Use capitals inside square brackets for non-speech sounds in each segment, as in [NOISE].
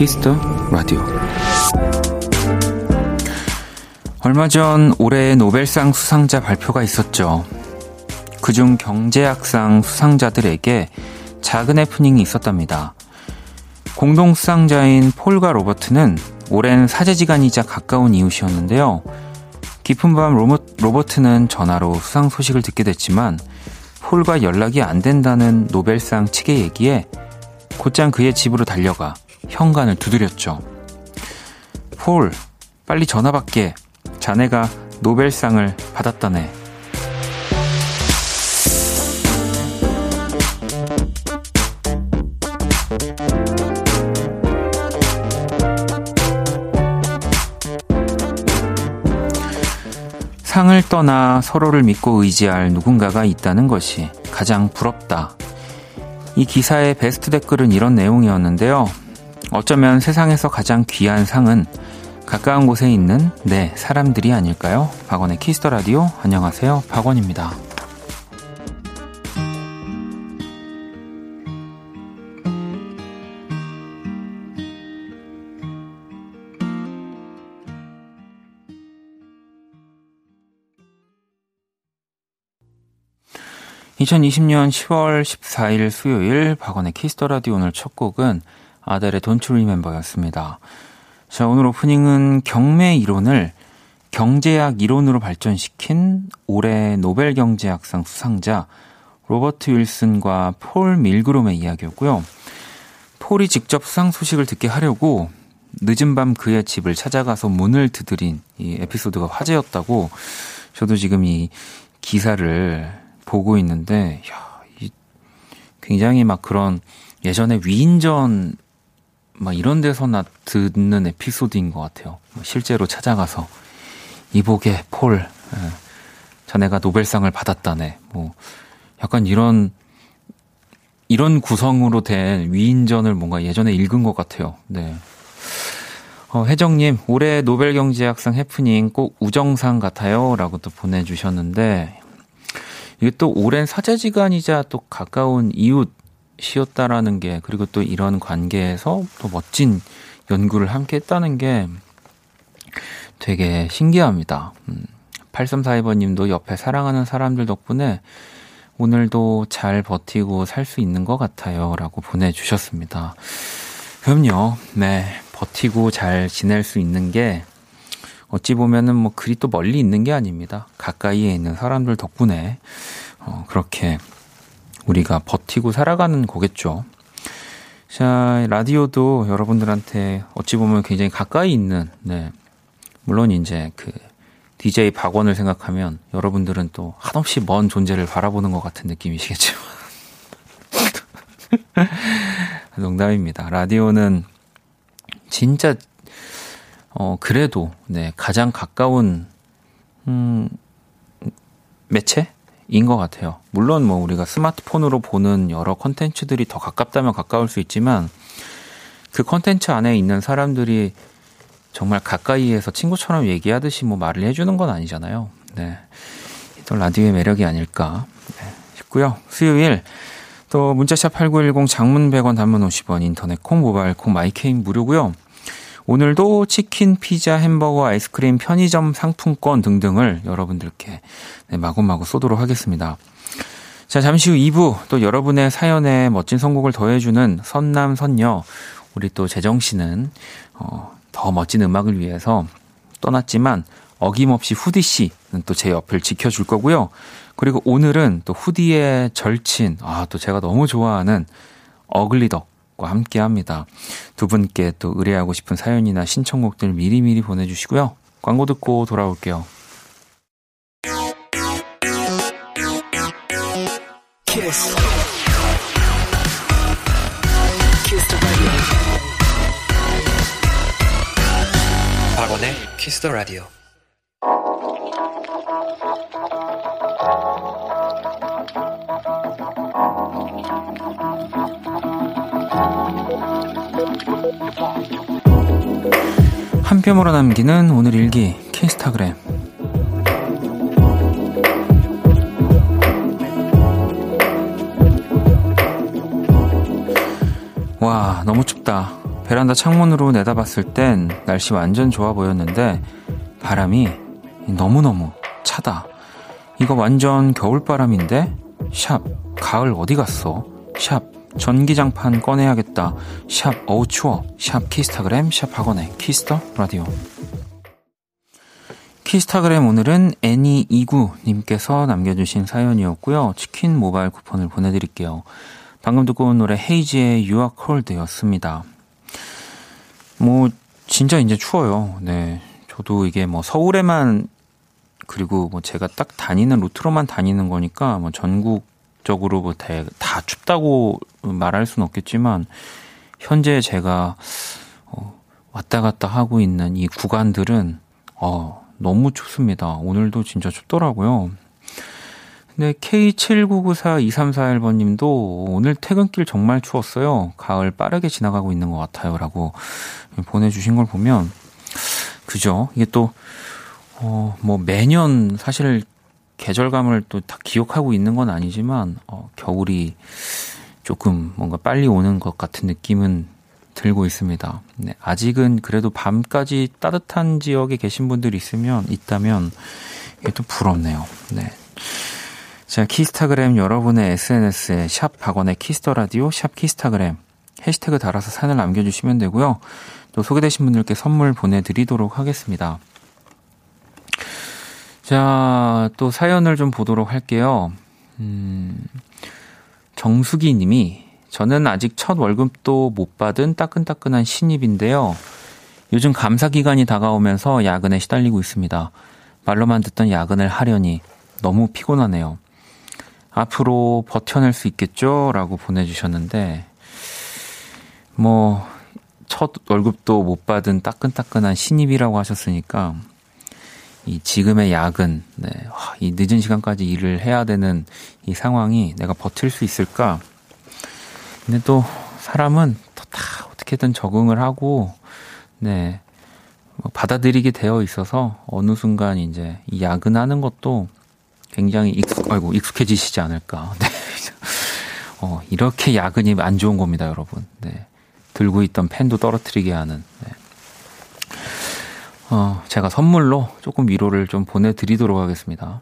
키스 더 라디오. 얼마 전 올해의 노벨상 수상자 발표가 있었죠. 그중 경제학상 수상자들에게 작은 해프닝이 있었답니다. 공동 수상자인 폴과 로버트는 오랜 사제지간이자 가까운 이웃이었는데요. 깊은 밤 로버트, 는 전화로 수상 소식을 듣게 됐지만 폴과 연락이 안 된다는 노벨상 측의 얘기에 곧장 그의 집으로 달려가 현관을 두드렸죠. 폴, 빨리 전화 받게. 자네가 노벨상을 받았다네. 상을 떠나 서로를 믿고 의지할 누군가가 있다는 것이 가장 부럽다. 이 기사의 베스트 댓글은 이런 내용이었는데요. 어쩌면 세상에서 가장 귀한 상은 가까운 곳에 있는 내 사람들이 아닐까요? 박원의 키스 더 라디오 안녕하세요. 박원입니다. 2020년 10월 14일 수요일 박원의 키스 더 라디오 오늘 첫 곡은 아델의 You Remember였습니다. 자, 오늘 오프닝은 경매 이론을 경제학 이론으로 발전시킨 올해 노벨 경제학상 수상자 로버트 윌슨과 폴 밀그롬의 이야기였고요. 폴이 직접 수상 소식을 듣게 하려고 늦은 밤 그의 집을 찾아가서 문을 두드린 이 에피소드가 화제였다고 저도 지금 이 기사를 보고 있는데, 야, 이 굉장히 막 그런 예전에 위인전 막 이런 데서나 듣는 에피소드인 것 같아요. 뭐 실제로 찾아가서 이복의 폴, 예, 자네가 노벨상을 받았다네. 뭐 약간 이런 이런 구성으로 된 위인전을 뭔가 예전에 읽은 것 같아요. 네. 어, 혜정님, 올해 노벨 경제학상 해프닝 꼭 우정상 같아요. 라고 또 보내주셨는데, 이게 또 오랜 사제지간이자 또 가까운 이웃 이었다라는 게 그리고 또 이런 관계에서 또 멋진 연구를 함께 했다는 게 되게 신기합니다. 음, 8342번님도 옆에 사랑하는 사람들 덕분에 오늘도 잘 버티고 살 수 있는 것 같아요. 라고 보내주셨습니다. 그럼요. 네. 버티고 잘 지낼 수 있는 게 어찌 보면은 뭐 그리 또 멀리 있는 게 아닙니다. 가까이에 있는 사람들 덕분에 어, 그렇게 우리가 버티고 살아가는 거겠죠. 자, 라디오도 여러분들한테 어찌 보면 굉장히 가까이 있는, 네. 물론 이제 그 DJ 박원을 생각하면 여러분들은 또 한없이 먼 존재를 바라보는 것 같은 느낌이시겠지만. [LAUGHS] 농담입니다. 라디오는 진짜 어, 그래도, 네, 가장 가까운, 음, 매체 인 것 같아요. 물론 뭐 우리가 스마트폰으로 보는 여러 컨텐츠들이 더 가깝다면 가까울 수 있지만, 그 컨텐츠 안에 있는 사람들이 정말 가까이에서 친구처럼 얘기하듯이 뭐 말을 해주는 건 아니잖아요. 네. 또 라디오의 매력이 아닐까 네, 싶고요. 수요일 또 문자샵 8910 장문 100원 단문 50원 인터넷 콩 모바일 콩 마이 K는 무료고요. 오늘도 치킨, 피자, 햄버거, 아이스크림, 편의점 상품권 등등을 여러분들께 네, 마구마구 쏘도록 하겠습니다. 자, 잠시 후 2부 또 여러분의 사연에 멋진 선곡을 더해주는 선남, 선녀, 우리 또 재정씨는, 어, 더 멋진 음악을 위해서 떠났지만 어김없이 후디 씨는 또 제 옆을 지켜줄 거고요. 그리고 오늘은 또 후디의 절친, 아, 또 제가 너무 좋아하는 어글리덕 과 함께 합니다. 두 분께 또 의뢰하고 싶은 사연이나 신청곡들 미리미리 보내주시고요. 광고 듣고 돌아올게요. 키스 박원의 키스 더 라디오. 손편으로 남기는 오늘 일기 키스타그램. 와 너무 춥다. 베란다 창문으로 내다봤을 땐 날씨 완전 좋아 보였는데 바람이 너무너무 차다. 이거 완전 겨울바람인데? 샵 가을 어디 갔어? 샵 전기장판 꺼내야겠다. 샵, 어우 추워. 샵, 키스타그램, 샵 박원의 키스 더 라디오. 키스타그램 오늘은 애니29님께서 남겨주신 사연이었고요. 치킨 모바일 쿠폰을 보내드릴게요. 방금 듣고 온 노래 헤이지의 Are Cold였습니다. 뭐 진짜 이제 추워요. 네, 저도 이게 뭐 서울에만 그리고 뭐 제가 딱 다니는 루트로만 다니는 거니까 뭐 전국 적으로 뭐 다 춥다고 말할 수는 없겠지만 현재 제가 어 왔다 갔다 하고 있는 이 구간들은 어 너무 춥습니다. 오늘도 진짜 춥더라고요. 네, K79942341번 님도 오늘 퇴근길 정말 추웠어요. 가을 빠르게 지나가고 있는 것 같아요. 라고 보내주신 걸 보면, 그죠? 이게 또, 어, 뭐 매년 사실 계절감을 또 다 기억하고 있는 건 아니지만, 어, 겨울이 조금 뭔가 빨리 오는 것 같은 느낌은 들고 있습니다. 네, 아직은 그래도 밤까지 따뜻한 지역에 계신 분들이 있으면, 있다면, 이게 또 부럽네요. 네. 자, 키스타그램 여러분의 SNS에 샵 박원의 키스 더 라디오, 샵 키스타그램 해시태그 달아서 사연을 남겨주시면 되고요. 또 소개되신 분들께 선물 보내드리도록 하겠습니다. 자, 또 사연을 좀 보도록 할게요. 음, 정수기 님이 저는 아직 첫 월급도 못 받은 따끈따끈한 신입인데요. 요즘 감사 기간이 다가오면서 야근에 시달리고 있습니다. 말로만 듣던 야근을 하려니 너무 피곤하네요. 앞으로 버텨낼 수 있겠죠? 라고 보내주셨는데, 뭐, 첫 월급도 못 받은 따끈따끈한 신입이라고 하셨으니까, 이 지금의 야근, 네, 이 늦은 시간까지 일을 해야 되는 이 상황이 내가 버틸 수 있을까? 근데 또 사람은 또 다 어떻게든 적응을 하고, 네, 뭐 받아들이게 되어 있어서 어느 순간 이제 이 야근하는 것도 굉장히 익숙, 아이고, 익숙해지시지 않을까. [LAUGHS] 네. 어, 이렇게 야근이 안 좋은 겁니다, 여러분. 네. 들고 있던 펜도 떨어뜨리게 하는. 네. 어, 제가 선물로 조금 위로를 좀 보내드리도록 하겠습니다.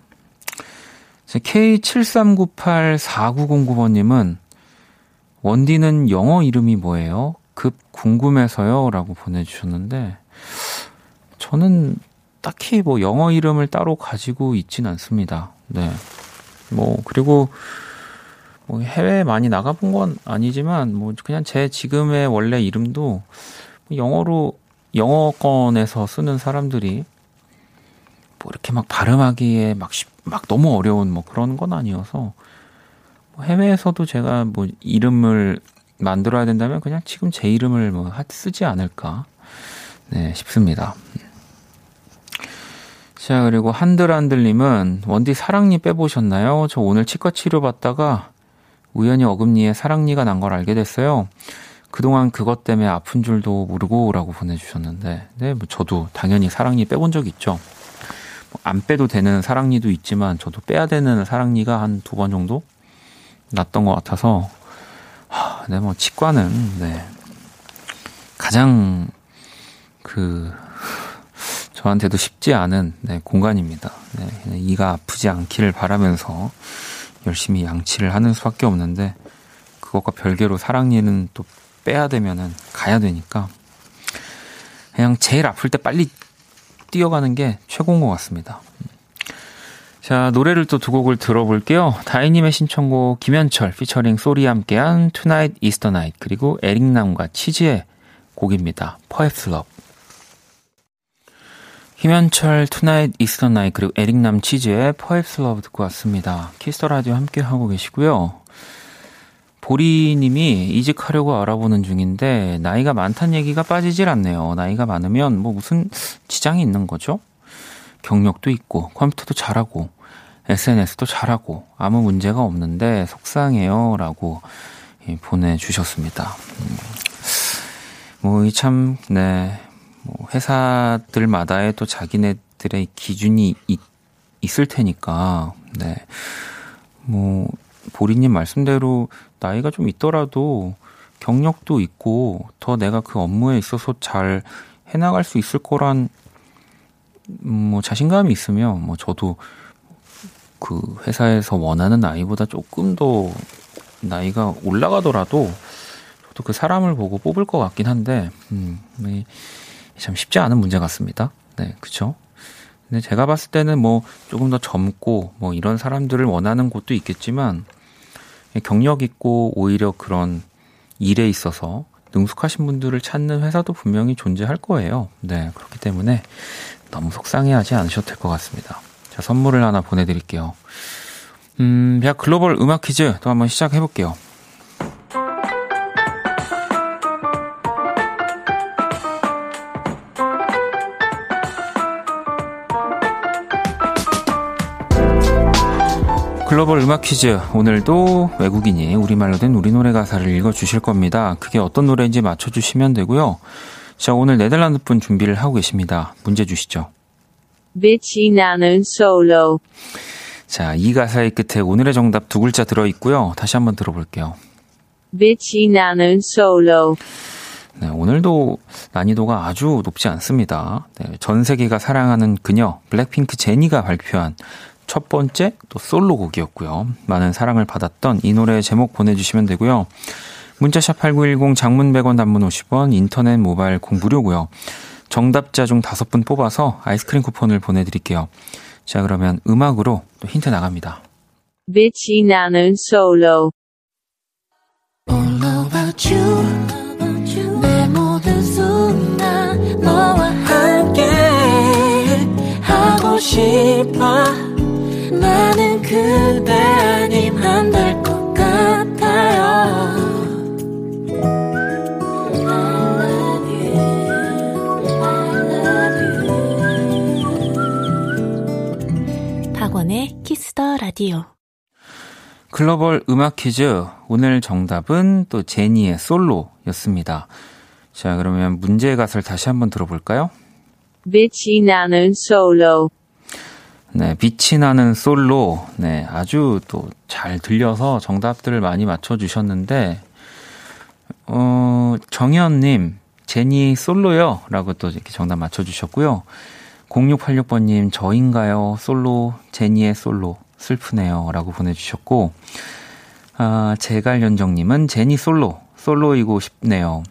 K73984909번님은 원디는 영어 이름이 뭐예요? 급 궁금해서요? 라고 보내주셨는데, 저는 딱히 뭐 영어 이름을 따로 가지고 있진 않습니다. 네. 뭐, 그리고, 뭐 해외에 많이 나가본 건 아니지만, 뭐, 그냥 제 지금의 원래 이름도 영어로, 영어권에서 쓰는 사람들이 뭐 이렇게 막 발음하기에 막, 쉽, 막 너무 어려운 뭐 그런 건 아니어서, 뭐 해외에서도 제가 뭐 이름을 만들어야 된다면 그냥 지금 제 이름을 뭐 쓰지 않을까, 네, 싶습니다. 자, 그리고 한들한들님은 원디 사랑니 빼보셨나요? 저 오늘 치과 치료 받다가 우연히 어금니에 사랑니가 난 걸 알게 됐어요. 그동안 그것 때문에 아픈 줄도 모르고 라고 보내주셨는데, 네, 뭐 저도 당연히 사랑니 빼본 적 있죠. 뭐안 빼도 되는 사랑니도 있지만 저도 빼야 되는 사랑니가 한 두 번 정도 났던 것 같아서, 하, 네, 뭐 치과는, 네, 가장 그, [LAUGHS] 저한테도 쉽지 않은 네, 공간입니다. 네, 이가 아프지 않기를 바라면서 열심히 양치를 하는 수밖에 없는데 그것과 별개로 사랑니는 또 빼야 되면은 가야 되니까 그냥 제일 아플 때 빨리 뛰어가는 게 최고인 것 같습니다. 자, 노래를 또 두 곡을 들어볼게요. 다이님의 신청곡 김현철 피처링 쏠이 함께한 is the Night 그리고 에릭남과 치즈의 곡입니다. Perhaps Love 김현철 Tonight Is the Night 그리고 에릭남 치즈의 Perhaps Love 듣고 왔습니다. 키스 더 라디오 함께 하고 계시고요. 보리님이 이직하려고 알아보는 중인데 나이가 많다는 얘기가 빠지질 않네요. 나이가 많으면 뭐 무슨 지장이 있는 거죠? 경력도 있고 컴퓨터도 잘하고 SNS도 잘하고 아무 문제가 없는데 속상해요라고 보내주셨습니다. 음. 뭐참 네. 뭐 회사들마다의 또 자기네들의 기준이 있, 있을 테니까, 네. 뭐, 보리님 말씀대로 나이가 좀 있더라도 경력도 있고 더 내가 그 업무에 있어서 잘 해나갈 수 있을 거란 음, 뭐 자신감이 있으면 뭐 저도 그 회사에서 원하는 나이보다 조금 더 나이가 올라가더라도 저도 그 사람을 보고 뽑을 것 같긴 한데 음, 참 쉽지 않은 문제 같습니다. 네, 그쵸? 근데 제가 봤을 때는 뭐 조금 더 젊고 뭐 이런 사람들을 원하는 곳도 있겠지만 경력 있고 오히려 그런 일에 있어서 능숙하신 분들을 찾는 회사도 분명히 존재할 거예요. 네, 그렇기 때문에 너무 속상해하지 않으셔도 될 것 같습니다. 자, 선물을 하나 보내드릴게요. 음, 대학 글로벌 음악 퀴즈 또 한번 시작해볼게요. 글로벌 음악 퀴즈. 오늘도 외국인이 우리말로 된 우리 노래 가사를 읽어주실 겁니다. 그게 어떤 노래인지 맞춰주시면 되고요. 자, 오늘 네덜란드 분 준비를 하고 계십니다. 문제 주시죠. 빛이 나는 솔로. 자, 이 가사의 끝에 오늘의 정답 두 글자 들어있고요. 다시 한번 들어볼게요. 빛이 나는 솔로. 네, 오늘도 난이도가 아주 높지 않습니다. 네, 전 세계가 사랑하는 그녀, 블랙핑크 제니가 발표한 첫 번째 또 솔로곡이었고요. 많은 사랑을 받았던 이 노래 제목 보내주시면 되고요. 문자샵 8910 장문 100원 단문 50원 인터넷 모바일 공 무료고요. 정답자 중 다섯 분 뽑아서 아이스크림 쿠폰을 보내드릴게요. 자 그러면 음악으로 또 힌트 나갑니다. 빛이 나는 솔로 싶어 나는 그대 아님 안 될 것 같아요 박원의 키스 더 라디오 글로벌 음악 퀴즈 오늘 정답은 또 제니의 솔로였습니다. 자 그러면 문제의 가사를 다시 한번 들어볼까요? 빛이 나는 솔로 네, 빛이 나는 솔로. 네, 아주 또 잘 들려서 정답들을 많이 맞춰주셨는데, 어, 정현님, 제니 솔로요? 라고 또 이렇게 정답 맞춰주셨고요. 0686번님, 저인가요? 솔로, 제니의 솔로. 슬프네요. 라고 보내주셨고, 아, 제갈연정님은 제니 솔로, 솔로이고 싶네요.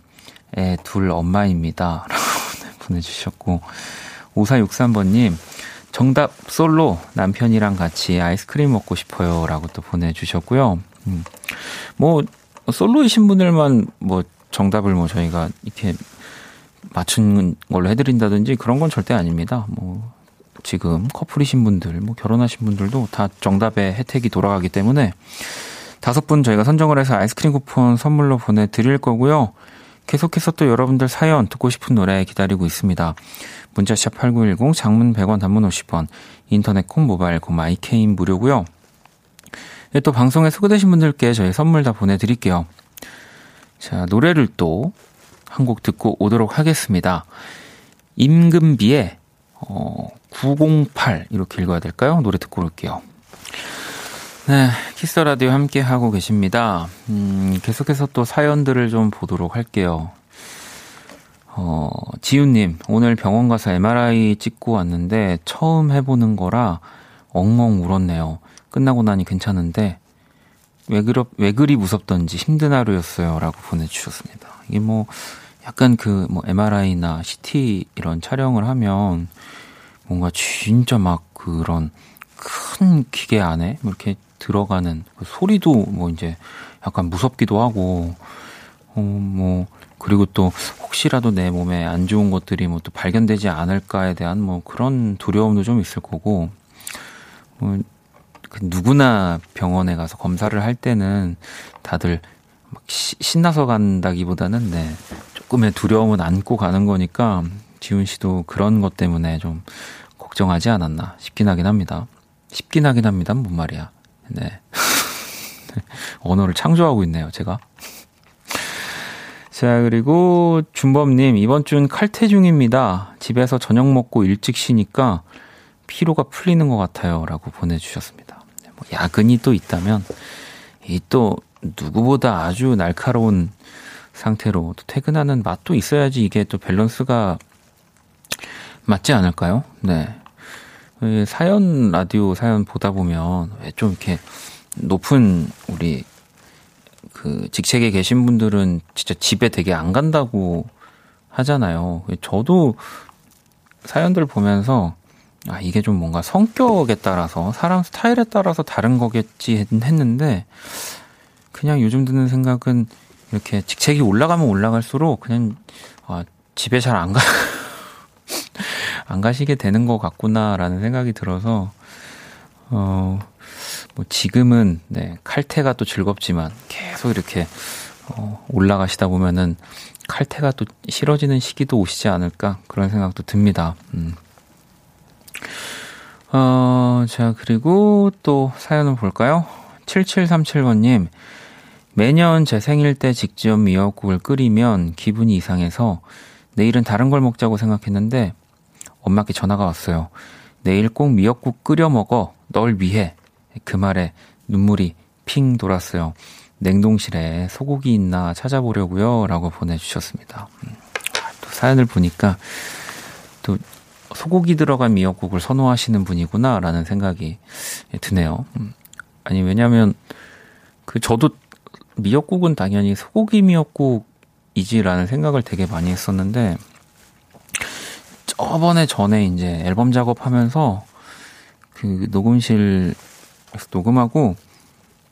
애 둘 엄마입니다. [LAUGHS] 라고 보내주셨고, 5463번님, 정답 솔로 남편이랑 같이 아이스크림 먹고 싶어요. 라고 또 보내주셨고요. 음, 뭐, 솔로이신 분들만 뭐 정답을 뭐 저희가 이렇게 맞춘 걸로 해드린다든지 그런 건 절대 아닙니다. 뭐, 지금 커플이신 분들, 뭐 결혼하신 분들도 다 정답의 혜택이 돌아가기 때문에 다섯 분 저희가 선정을 해서 아이스크림 쿠폰 선물로 보내드릴 거고요. 계속해서 또 여러분들 사연 듣고 싶은 노래 기다리고 있습니다. 문자샵 8910 장문 100원 단문 50원 인터넷 콩 모바일 콩 마이 K는 무료고요. 네, 또 방송에 소개되신 분들께 저희 선물 다 보내드릴게요. 자 노래를 또 한 곡 듣고 오도록 하겠습니다. 임금비의 어, 908 이렇게 읽어야 될까요? 노래 듣고 올게요. 네, 키스 라디오 함께 하고 계십니다. 음, 계속해서 또 사연들을 좀 보도록 할게요. 어, 지훈님, 오늘 병원 가서 MRI 찍고 왔는데 처음 해보는 거라 엉엉 울었네요. 끝나고 나니 괜찮은데 왜 그러, 왜 그리 무섭던지 힘든 하루였어요. 라고 보내주셨습니다. 이게 뭐 약간 그 뭐 MRI나 CT 이런 촬영을 하면 뭔가 진짜 막 그런 큰 기계 안에 뭐 이렇게 들어가는 그 소리도 뭐 이제 약간 무섭기도 하고 어, 뭐 그리고 또 혹시라도 내 몸에 안 좋은 것들이 뭐 또 발견되지 않을까에 대한 뭐 그런 두려움도 좀 있을 거고, 뭐, 그 누구나 병원에 가서 검사를 할 때는 다들 막 시, 신나서 간다기보다는 네, 조금의 두려움은 안고 가는 거니까 지훈 씨도 그런 것 때문에 좀 걱정하지 않았나 싶긴 하긴 합니다. 싶긴 하긴 합니다. 뭔 말이야. [LAUGHS] 네. 언어를 창조하고 있네요, 제가. 자, 그리고 준범님, 이번 주는 칼퇴 중입니다. 집에서 저녁 먹고 일찍 쉬니까 피로가 풀리는 것 같아요. 라고 보내주셨습니다. 뭐 야근이 또 있다면, 이 또 누구보다 아주 날카로운 상태로 또 퇴근하는 맛도 있어야지 이게 또 밸런스가 맞지 않을까요? 네. 사연 라디오 사연 보다 보면 좀 이렇게 높은 우리 그 직책에 계신 분들은 진짜 집에 되게 안 간다고 하잖아요. 저도 사연들 보면서 아 이게 좀 뭔가 성격에 따라서 사람 스타일에 따라서 다른 거겠지 했는데 그냥 요즘 드는 생각은 이렇게 직책이 올라가면 올라갈수록 그냥 아 집에 잘 안 가. [LAUGHS] 안 가시게 되는 것 같구나라는 생각이 들어서 어, 뭐 지금은 네, 칼퇴가 또 즐겁지만 계속 이렇게 어, 올라가시다 보면은 칼퇴가 또 싫어지는 시기도 오시지 않을까 그런 생각도 듭니다. 음. 어, 자, 그리고 또 사연을 볼까요? 7737번님, 매년 제 생일 때 직접 미역국을 끓이면 기분이 이상해서 내일은 다른 걸 먹자고 생각했는데 엄마께 전화가 왔어요. 내일 꼭 미역국 끓여 먹어. 널 위해. 그 말에 눈물이 핑 돌았어요. 냉동실에 소고기 있나 찾아보려고요. 라고 보내주셨습니다. 음, 또 사연을 보니까 또 소고기 들어간 미역국을 선호하시는 분이구나. 라는 생각이 드네요. 음, 아니, 왜냐면 그 저도 미역국은 당연히 소고기 미역국이지라는 생각을 되게 많이 했었는데 저번에 전에 이제 앨범 작업하면서 그 녹음실 에서 녹음하고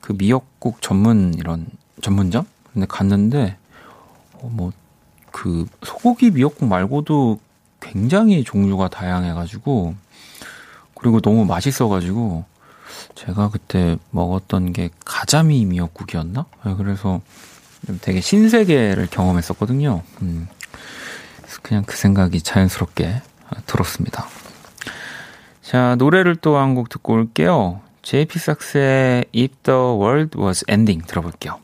그 미역국 전문 이런 전문점? 근데 갔는데 어 뭐그 소고기 미역국 말고도 굉장히 종류가 다양해가지고 그리고 너무 맛있어가지고 제가 그때 먹었던 게 가자미 미역국이었나? 네, 그래서 되게 신세계를 경험했었거든요. 음. 그냥 그 생각이 자연스럽게 들었습니다. 자, 노래를 또 한 곡 듣고 올게요. JP 삭스의 If the World Was Ending 들어볼게요.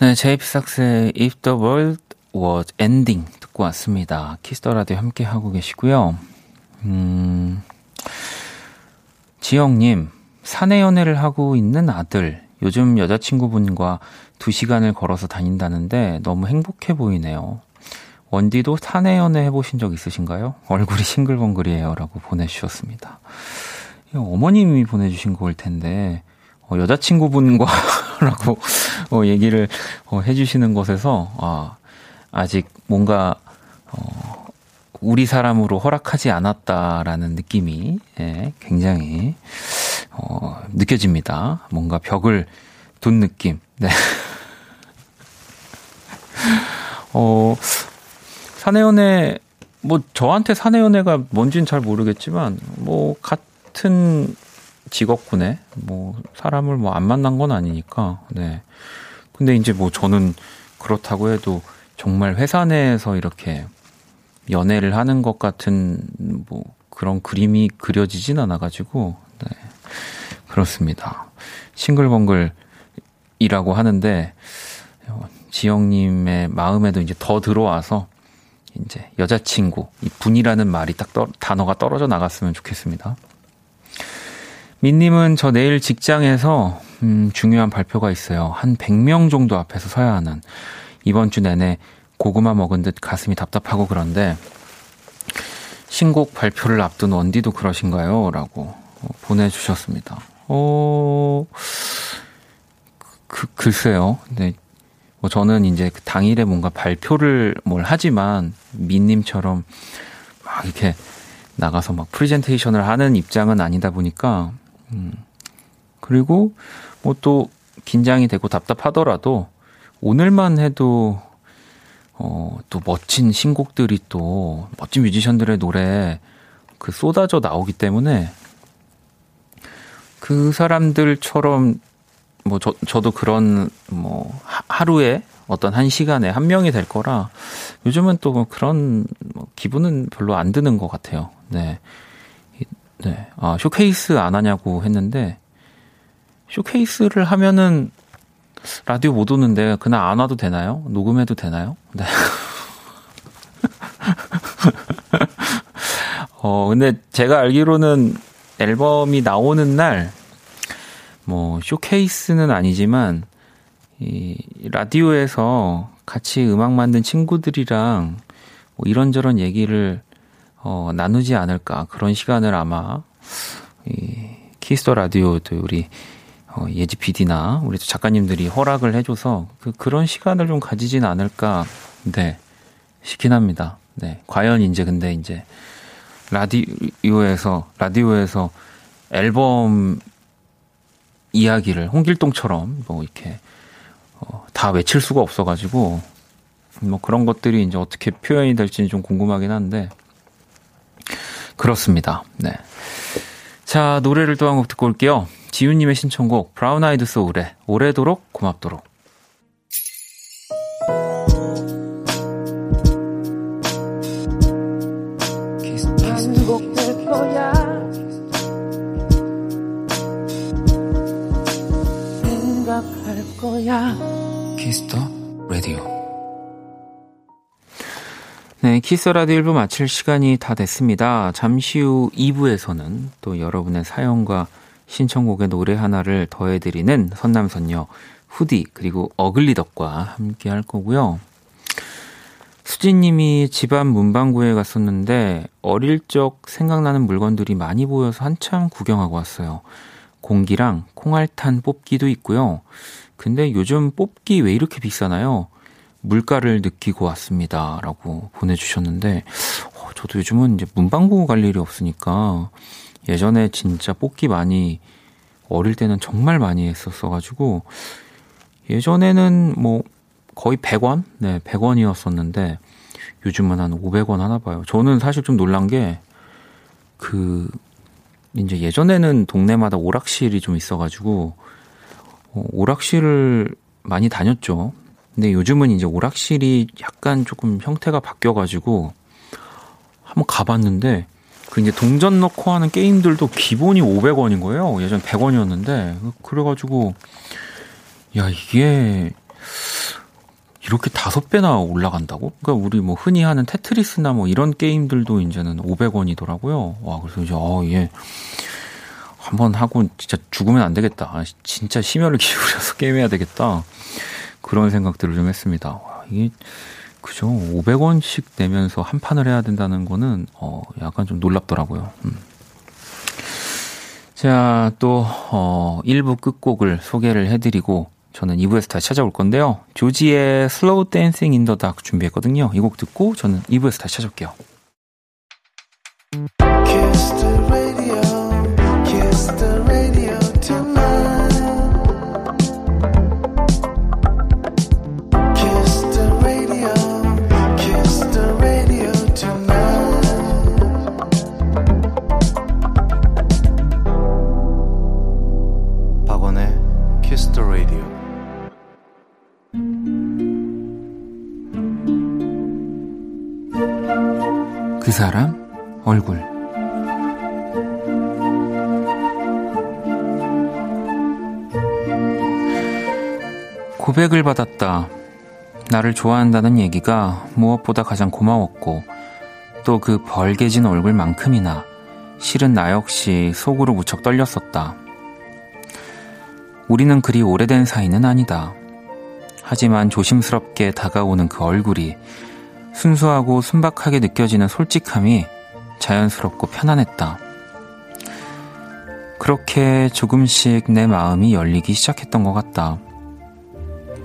네, JP 삭스의 If the World Was Ending 듣고 왔습니다. 키스 더 라디오 함께 하고 계시고요. 음, 지영님, 사내 연애를 하고 있는 아들, 요즘 여자친구분과 두 시간을 걸어서 다닌다는데 너무 행복해 보이네요. 원디도 사내 연애 해보신 적 있으신가요? 얼굴이 싱글벙글이에요. 라고 보내주셨습니다. 어머님이 보내주신 거일 텐데, 어, 여자친구분과 라고 어, 얘기를 어, 해주시는 것에서, 아, 아직 뭔가, 어, 우리 사람으로 허락하지 않았다라는 느낌이 예, 굉장히 어, 느껴집니다. 뭔가 벽을 둔 느낌. 네. [LAUGHS] 어, 사내연애, 뭐, 저한테 사내연애가 뭔지는 잘 모르겠지만, 뭐, 같은 직업군에, 뭐, 사람을 뭐 안 만난 건 아니니까, 네. 근데 이제 뭐 저는 그렇다고 해도 정말 회사 내에서 이렇게 연애를 하는 것 같은 뭐 그런 그림이 그려지진 않아가지고, 네. 그렇습니다. 싱글벙글이라고 하는데, 지영님의 마음에도 이제 더 들어와서, 이제 여자친구, 이 분이라는 말이 딱 떠, 단어가 떨어져 나갔으면 좋겠습니다. 민님은 저 내일 직장에서, 음, 중요한 발표가 있어요. 한 100명 정도 앞에서 서야 하는, 이번 주 내내 고구마 먹은 듯 가슴이 답답하고 그런데, 신곡 발표를 앞둔 원디도 그러신가요? 라고 보내주셨습니다. 어, 그, 글쎄요. 네. 뭐 저는 이제 그 당일에 뭔가 발표를 뭘 하지만 민님처럼 막 이렇게 나가서 막 프리젠테이션을 하는 입장은 아니다 보니까, 음. 그리고 뭐 또 긴장이 되고 답답하더라도 오늘만 해도 어, 또 멋진 신곡들이 또 멋진 뮤지션들의 노래 그 쏟아져 나오기 때문에 그 사람들처럼 뭐 저, 저도 그런 뭐 하루에 어떤 한 시간에 한 명이 될 거라 요즘은 또 뭐 그런 뭐 기분은 별로 안 드는 것 같아요. 네. 네. 아, 쇼케이스 안 하냐고 했는데 쇼케이스를 하면은 라디오 못 오는데 그날 안 와도 되나요? 녹음해도 되나요? 네. [LAUGHS] 어, 근데 제가 알기로는 앨범이 나오는 날 뭐 쇼케이스는 아니지만 이 라디오에서 같이 음악 만든 친구들이랑 뭐 이런저런 얘기를 어, 나누지 않을까. 그런 시간을 아마 이 Kiss the Radio도 우리 어, 예지 PD나 우리 작가님들이 허락을 해줘서 그, 그런 시간을 좀 가지진 않을까. 네. 싶긴 합니다. 네. 과연 이제 근데 이제 라디오에서 라디오에서 앨범 이야기를 홍길동처럼 뭐 이렇게 어, 다 외칠 수가 없어가지고 뭐 그런 것들이 이제 어떻게 표현이 될지는 좀 궁금하긴 한데 그렇습니다. 네. 자 노래를 또 한 곡 듣고 올게요. 지윤님의 신청곡 브라운 아이드 소울의 오래도록 고맙도록. 거야. Kiss the Radio. 네, Kiss Radio 1부 마칠 시간이 다 됐습니다. 잠시 후 2부에서는 또 여러분의 사연과 신청곡의 노래 하나를 더해드리는 선남선녀 후디 그리고 어글리덕과 함께 할 거고요. 수진님이 집 앞 문방구에 갔었는데 어릴 적 생각나는 물건들이 많이 보여서 한참 구경하고 왔어요. 공기랑 콩알탄 뽑기도 있고요. 근데 요즘 뽑기 왜 이렇게 비싸나요? 물가를 느끼고 왔습니다. 라고 보내주셨는데, 어, 저도 요즘은 이제 문방구 갈 일이 없으니까 예전에 진짜 뽑기 많이 어릴 때는 정말 많이 했었어가지고 예전에는 뭐 거의 100원? 네, 100원이었었는데 요즘은 한 500원 하나 봐요. 저는 사실 좀 놀란 게 그 이제 예전에는 동네마다 오락실이 좀 있어가지고 어, 오락실을 많이 다녔죠. 근데 요즘은 이제 오락실이 약간 조금 형태가 바뀌어가지고 한번 가봤는데 그 이제 동전 넣고 하는 게임들도 기본이 500원인 거예요. 예전 100원이었는데 그래가지고 야 이게 이렇게 다섯 배나 올라간다고? 그러니까 우리 뭐 흔히 하는 테트리스나 뭐 이런 게임들도 이제는 500원이더라고요. 와, 그래서 이제, 어, 예. 한번 하고 진짜 죽으면 안 되겠다. 아, 진짜 심혈을 기울여서 [LAUGHS] 게임해야 되겠다. 그런 생각들을 좀 했습니다. 와, 이게, 그죠. 500원씩 내면서 한 판을 해야 된다는 거는, 어, 약간 좀 놀랍더라고요. 음. 자, 또, 어, 1부 끝곡을 소개를 해 드리고, 저는 2부에서 다시 찾아올 건데요. 조지의 Slow Dancing in the Dark 준비했거든요. 이 곡 듣고 저는 2부에서 다시 찾아올게요. 그 사람 얼굴 고백을 받았다. 나를 좋아한다는 얘기가 무엇보다 가장 고마웠고 또 그 벌개진 얼굴만큼이나 실은 나 역시 속으로 무척 떨렸었다. 우리는 그리 오래된 사이는 아니다. 하지만 조심스럽게 다가오는 그 얼굴이 순수하고 순박하게 느껴지는 솔직함이 자연스럽고 편안했다. 그렇게 조금씩 내 마음이 열리기 시작했던 것 같다.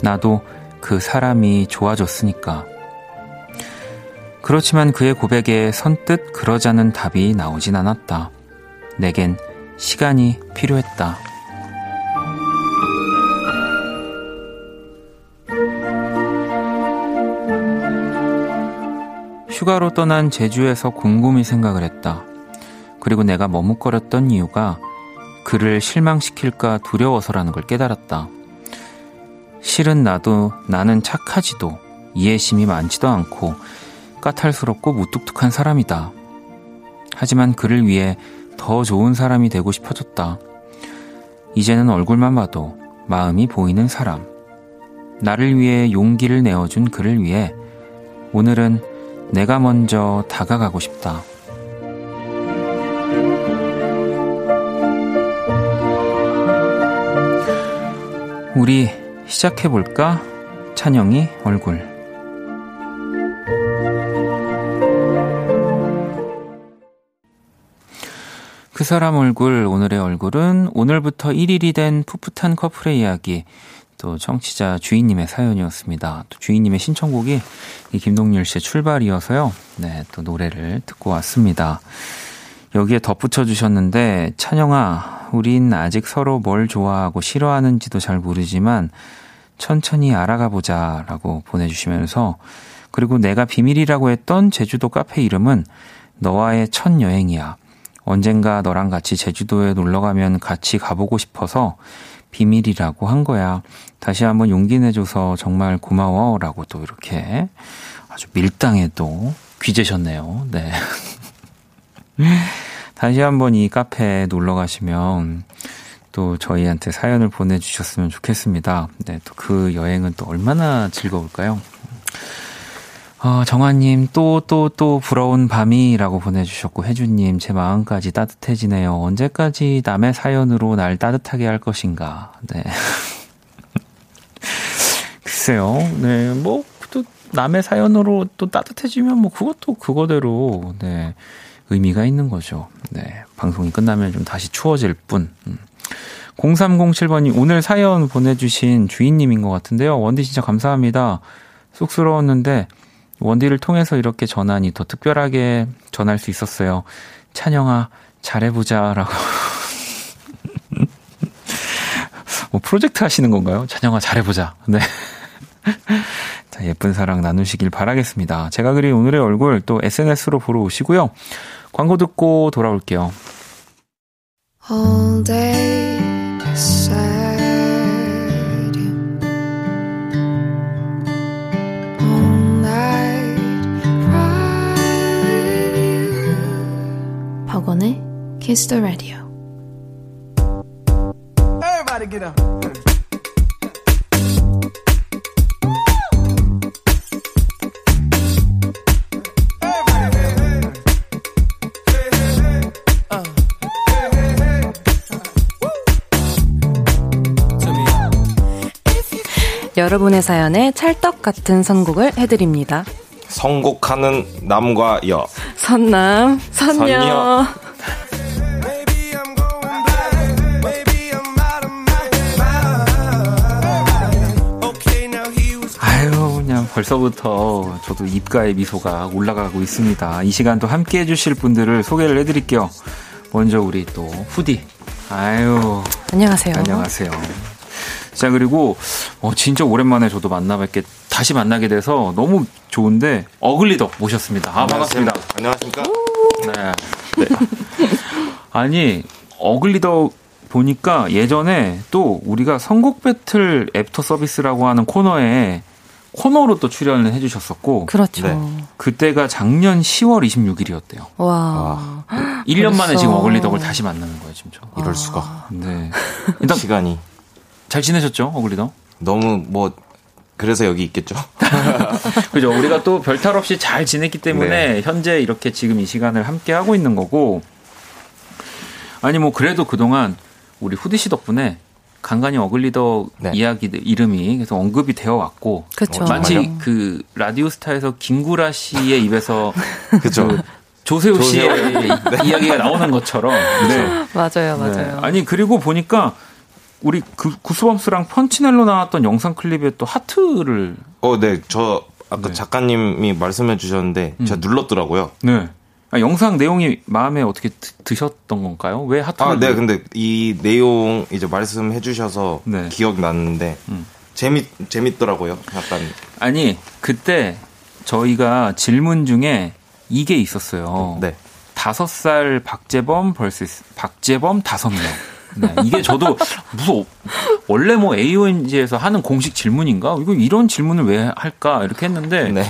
나도 그 사람이 좋아졌으니까. 그렇지만 그의 고백에 선뜻 그러자는 답이 나오진 않았다. 내겐 시간이 필요했다. 휴가로 떠난 제주에서 곰곰이 생각을 했다. 그리고 내가 머뭇거렸던 이유가 그를 실망시킬까 두려워서라는 걸 깨달았다. 실은 나도 나는 착하지도 이해심이 많지도 않고 까탈스럽고 무뚝뚝한 사람이다. 하지만 그를 위해 더 좋은 사람이 되고 싶어졌다. 이제는 얼굴만 봐도 마음이 보이는 사람. 나를 위해 용기를 내어준 그를 위해 오늘은 내가 먼저 다가가고 싶다. 우리 시작해볼까? 찬영이 얼굴. 그 사람 얼굴, 오늘의 얼굴은 오늘부터 1일이 된 풋풋한 커플의 이야기, 또 청취자 주인님의 사연이었습니다. 또 주인님의 신청곡이 이 김동률 씨의 출발이어서요. 네, 또 노래를 듣고 왔습니다. 여기에 덧붙여 주셨는데, 찬영아, 우린 아직 서로 뭘 좋아하고 싫어하는지도 잘 모르지만, 천천히 알아가 보자 라고 보내 주시면서, 그리고 내가 비밀이라고 했던 제주도 카페 이름은 너와의 첫 여행이야. 언젠가 너랑 같이 제주도에 놀러 가면 같이 가보고 싶어서 비밀이라고 한 거야. 다시 한번 용기 내줘서 정말 고마워. 라고 또 이렇게 아주 밀당에 또 귀재셨네요. 네. [LAUGHS] 다시 한번 이 카페에 놀러 가시면 또 저희한테 사연을 보내주셨으면 좋겠습니다. 네, 또 그 여행은 또 얼마나 즐거울까요? 어, 정아님, 또, 또, 또 부러운 밤이라고 보내주셨고, 혜주님, 제 마음까지 따뜻해지네요. 언제까지 남의 사연으로 날 따뜻하게 할 것인가. 네. [LAUGHS] 글쎄요, 네, 뭐, 또 남의 사연으로 또 따뜻해지면 뭐 그것도 그거대로, 네, 의미가 있는 거죠. 네, 방송이 끝나면 좀 다시 추워질 뿐. 음. 0307번이 오늘 사연 보내주신 주인님인 것 같은데요. 원디 진짜 감사합니다. 쑥스러웠는데, 원디를 통해서 이렇게 전하니 더 특별하게 전할 수 있었어요. 찬영아, 잘해보자 라고. [LAUGHS] 뭐 프로젝트 하시는 건가요? 찬영아, 잘해보자. 네. [LAUGHS] 자, 예쁜 사랑 나누시길 바라겠습니다. 제가 그린 오늘의 얼굴 또 SNS로 보러 오시고요. 광고 듣고 돌아올게요. Kiss the Radio. Everybody get up. 여러분의 사연에 찰떡 같은 선곡을 해드립니다. 선곡하는 남과 여. 선남, 선녀. 선녀. 벌써부터 저도 입가에 미소가 올라가고 있습니다. 이 시간도 함께 해주실 분들을 소개를 해드릴게요. 먼저 우리 또 후디. 아유. 안녕하세요. 안녕하세요. 자, 그리고, 어, 진짜 오랜만에 저도 만나 뵙게, 다시 만나게 돼서 너무 좋은데, 어글리덕 모셨습니다. 아, 반갑습니다. 안녕하십니까? 네. 네. 아니, 어글리덕 보니까 예전에 또 우리가 선곡 배틀 애프터 서비스라고 하는 코너에 코너로 또 출연을 해주셨었고. 그렇죠. 네. 그때가 작년 10월 26일이었대요. 와. 와. 1년 만에 지금 어글리덕을 다시 만나는 거예요, 진짜. 이럴 수가. 네. 일단 시간이. 잘 지내셨죠, 어글리더? 너무 뭐 그래서 여기 있겠죠. [LAUGHS] 그죠. 우리가 또 별탈 없이 잘 지냈기 때문에 네. 현재 이렇게 지금 이 시간을 함께 하고 있는 거고. 아니 뭐 그래도 그동안 우리 후디 씨 덕분에 간간히 어글리더 네. 이야기들 이름이 계속 언급이 되어 왔고 그쵸. 어, 마치 그 라디오스타에서 김구라 씨의 입에서 [LAUGHS] 그죠. 그 조세호 씨의 [LAUGHS] 네. 이야기가 나오는 것처럼 네. 맞아요, 맞아요. 네. 아니 그리고 보니까 우리 그 구스범스랑 펀치넬로 나왔던 영상 클립에 또 하트를 어, 네. 저 아까 네. 작가님이 말씀해 주셨는데 음. 제가 눌렀더라고요. 네. 아, 영상 내용이 마음에 어떻게 드, 셨던 건가요? 왜 하트를? 아, 네. 근데 이 내용 이제 말씀해 주셔서 네. 기억 났는데 음. 재밌 재밌더라고요. 약간 아니, 그때 저희가 질문 중에 이게 있었어요. 네. 다섯 살 박재범 vs 박재범 다섯 명. 네, 이게 저도 무슨 원래 뭐 AONG에서 하는 공식 질문인가? 이거 이런 질문을 왜 할까? 이렇게 했는데 네.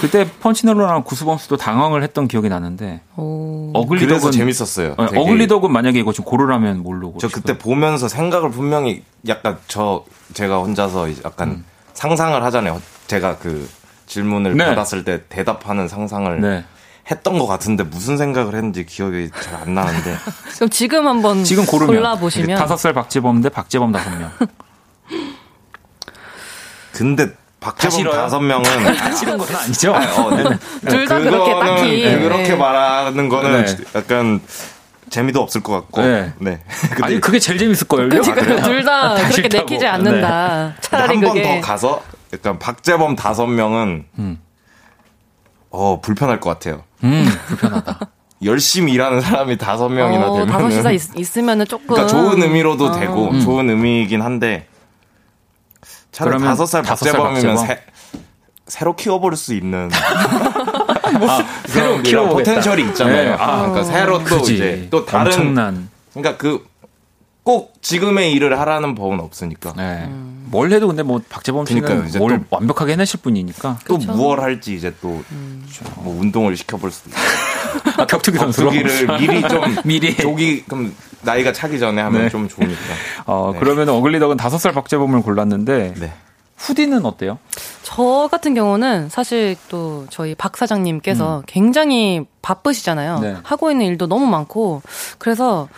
그때 펀치넬로랑 구스범스도 당황을 했던 기억이 나는데 어글리덕은 재밌었어요. 네, 어글리덕은 만약에 이거 좀 고르라면 뭘로 고르? 저 그때 보면서 생각을 분명히 약간 저 제가 혼자서 약간 음. 상상을 하잖아요. 제가 그 질문을 네. 받았을 때 대답하는 상상을 네. 했던 것 같은데 무슨 생각을 했는지 기억이 잘 안 나는데. [LAUGHS] 그럼 지금 한번 지금 고르면 골라보시면 다섯 살 박재범 대 박재범 다섯 명. 근데 박재범 다섯 명은 [LAUGHS] 싫은 건 아니죠. 어, 네. [LAUGHS] 둘다 그렇게 딱히 그렇게 네. 말하는 거는 네. 약간 재미도 없을 것 같고. 네. 네. 근데 아니 그게 제일 재밌을 거예요. 그러니까 둘다 그렇게 내키지 않는다. 네. 차라리 한 번 더 가서 약간 박재범 다섯 명은 음. 어 불편할 것 같아요. 음 불편하다. [LAUGHS] 열심히 일하는 사람이 다섯 명이나 어, 되면 다섯이서 있으면은 조금 그러니까 좋은 의미로도 어. 되고 음. 좋은 의미이긴 한데 차라리 다섯 살 박재범이면 새, 새로 키워버릴 수 있는 [LAUGHS] 뭐, 아, 새로 키워 포텐셜이 있잖아요. 네. 아, 그러니까 새로 또 그치. 이제 또 다른 엄청난. 그러니까 그 꼭 지금의 일을 하라는 법은 없으니까. 네. 음. 뭘 해도 근데 뭐 박재범 씨는 그러니까요, 뭘 완벽하게 해내실 분이니까 또 그쵸? 무얼 할지 이제 또뭐 음. 운동을 시켜볼 수도 있고. [LAUGHS] 아, 격투기 선수로 격투기를 미리 좀 [LAUGHS] 미리 조기 그럼 나이가 차기 전에 하면 네. 좀 좋으니까. [LAUGHS] 어 네. 그러면 어글리덕은 다섯 살 박재범을 골랐는데 네. 후디는 어때요? 저 같은 경우는 사실 또 저희 박 사장님께서 음. 굉장히 바쁘시잖아요. 네. 하고 있는 일도 너무 많고 그래서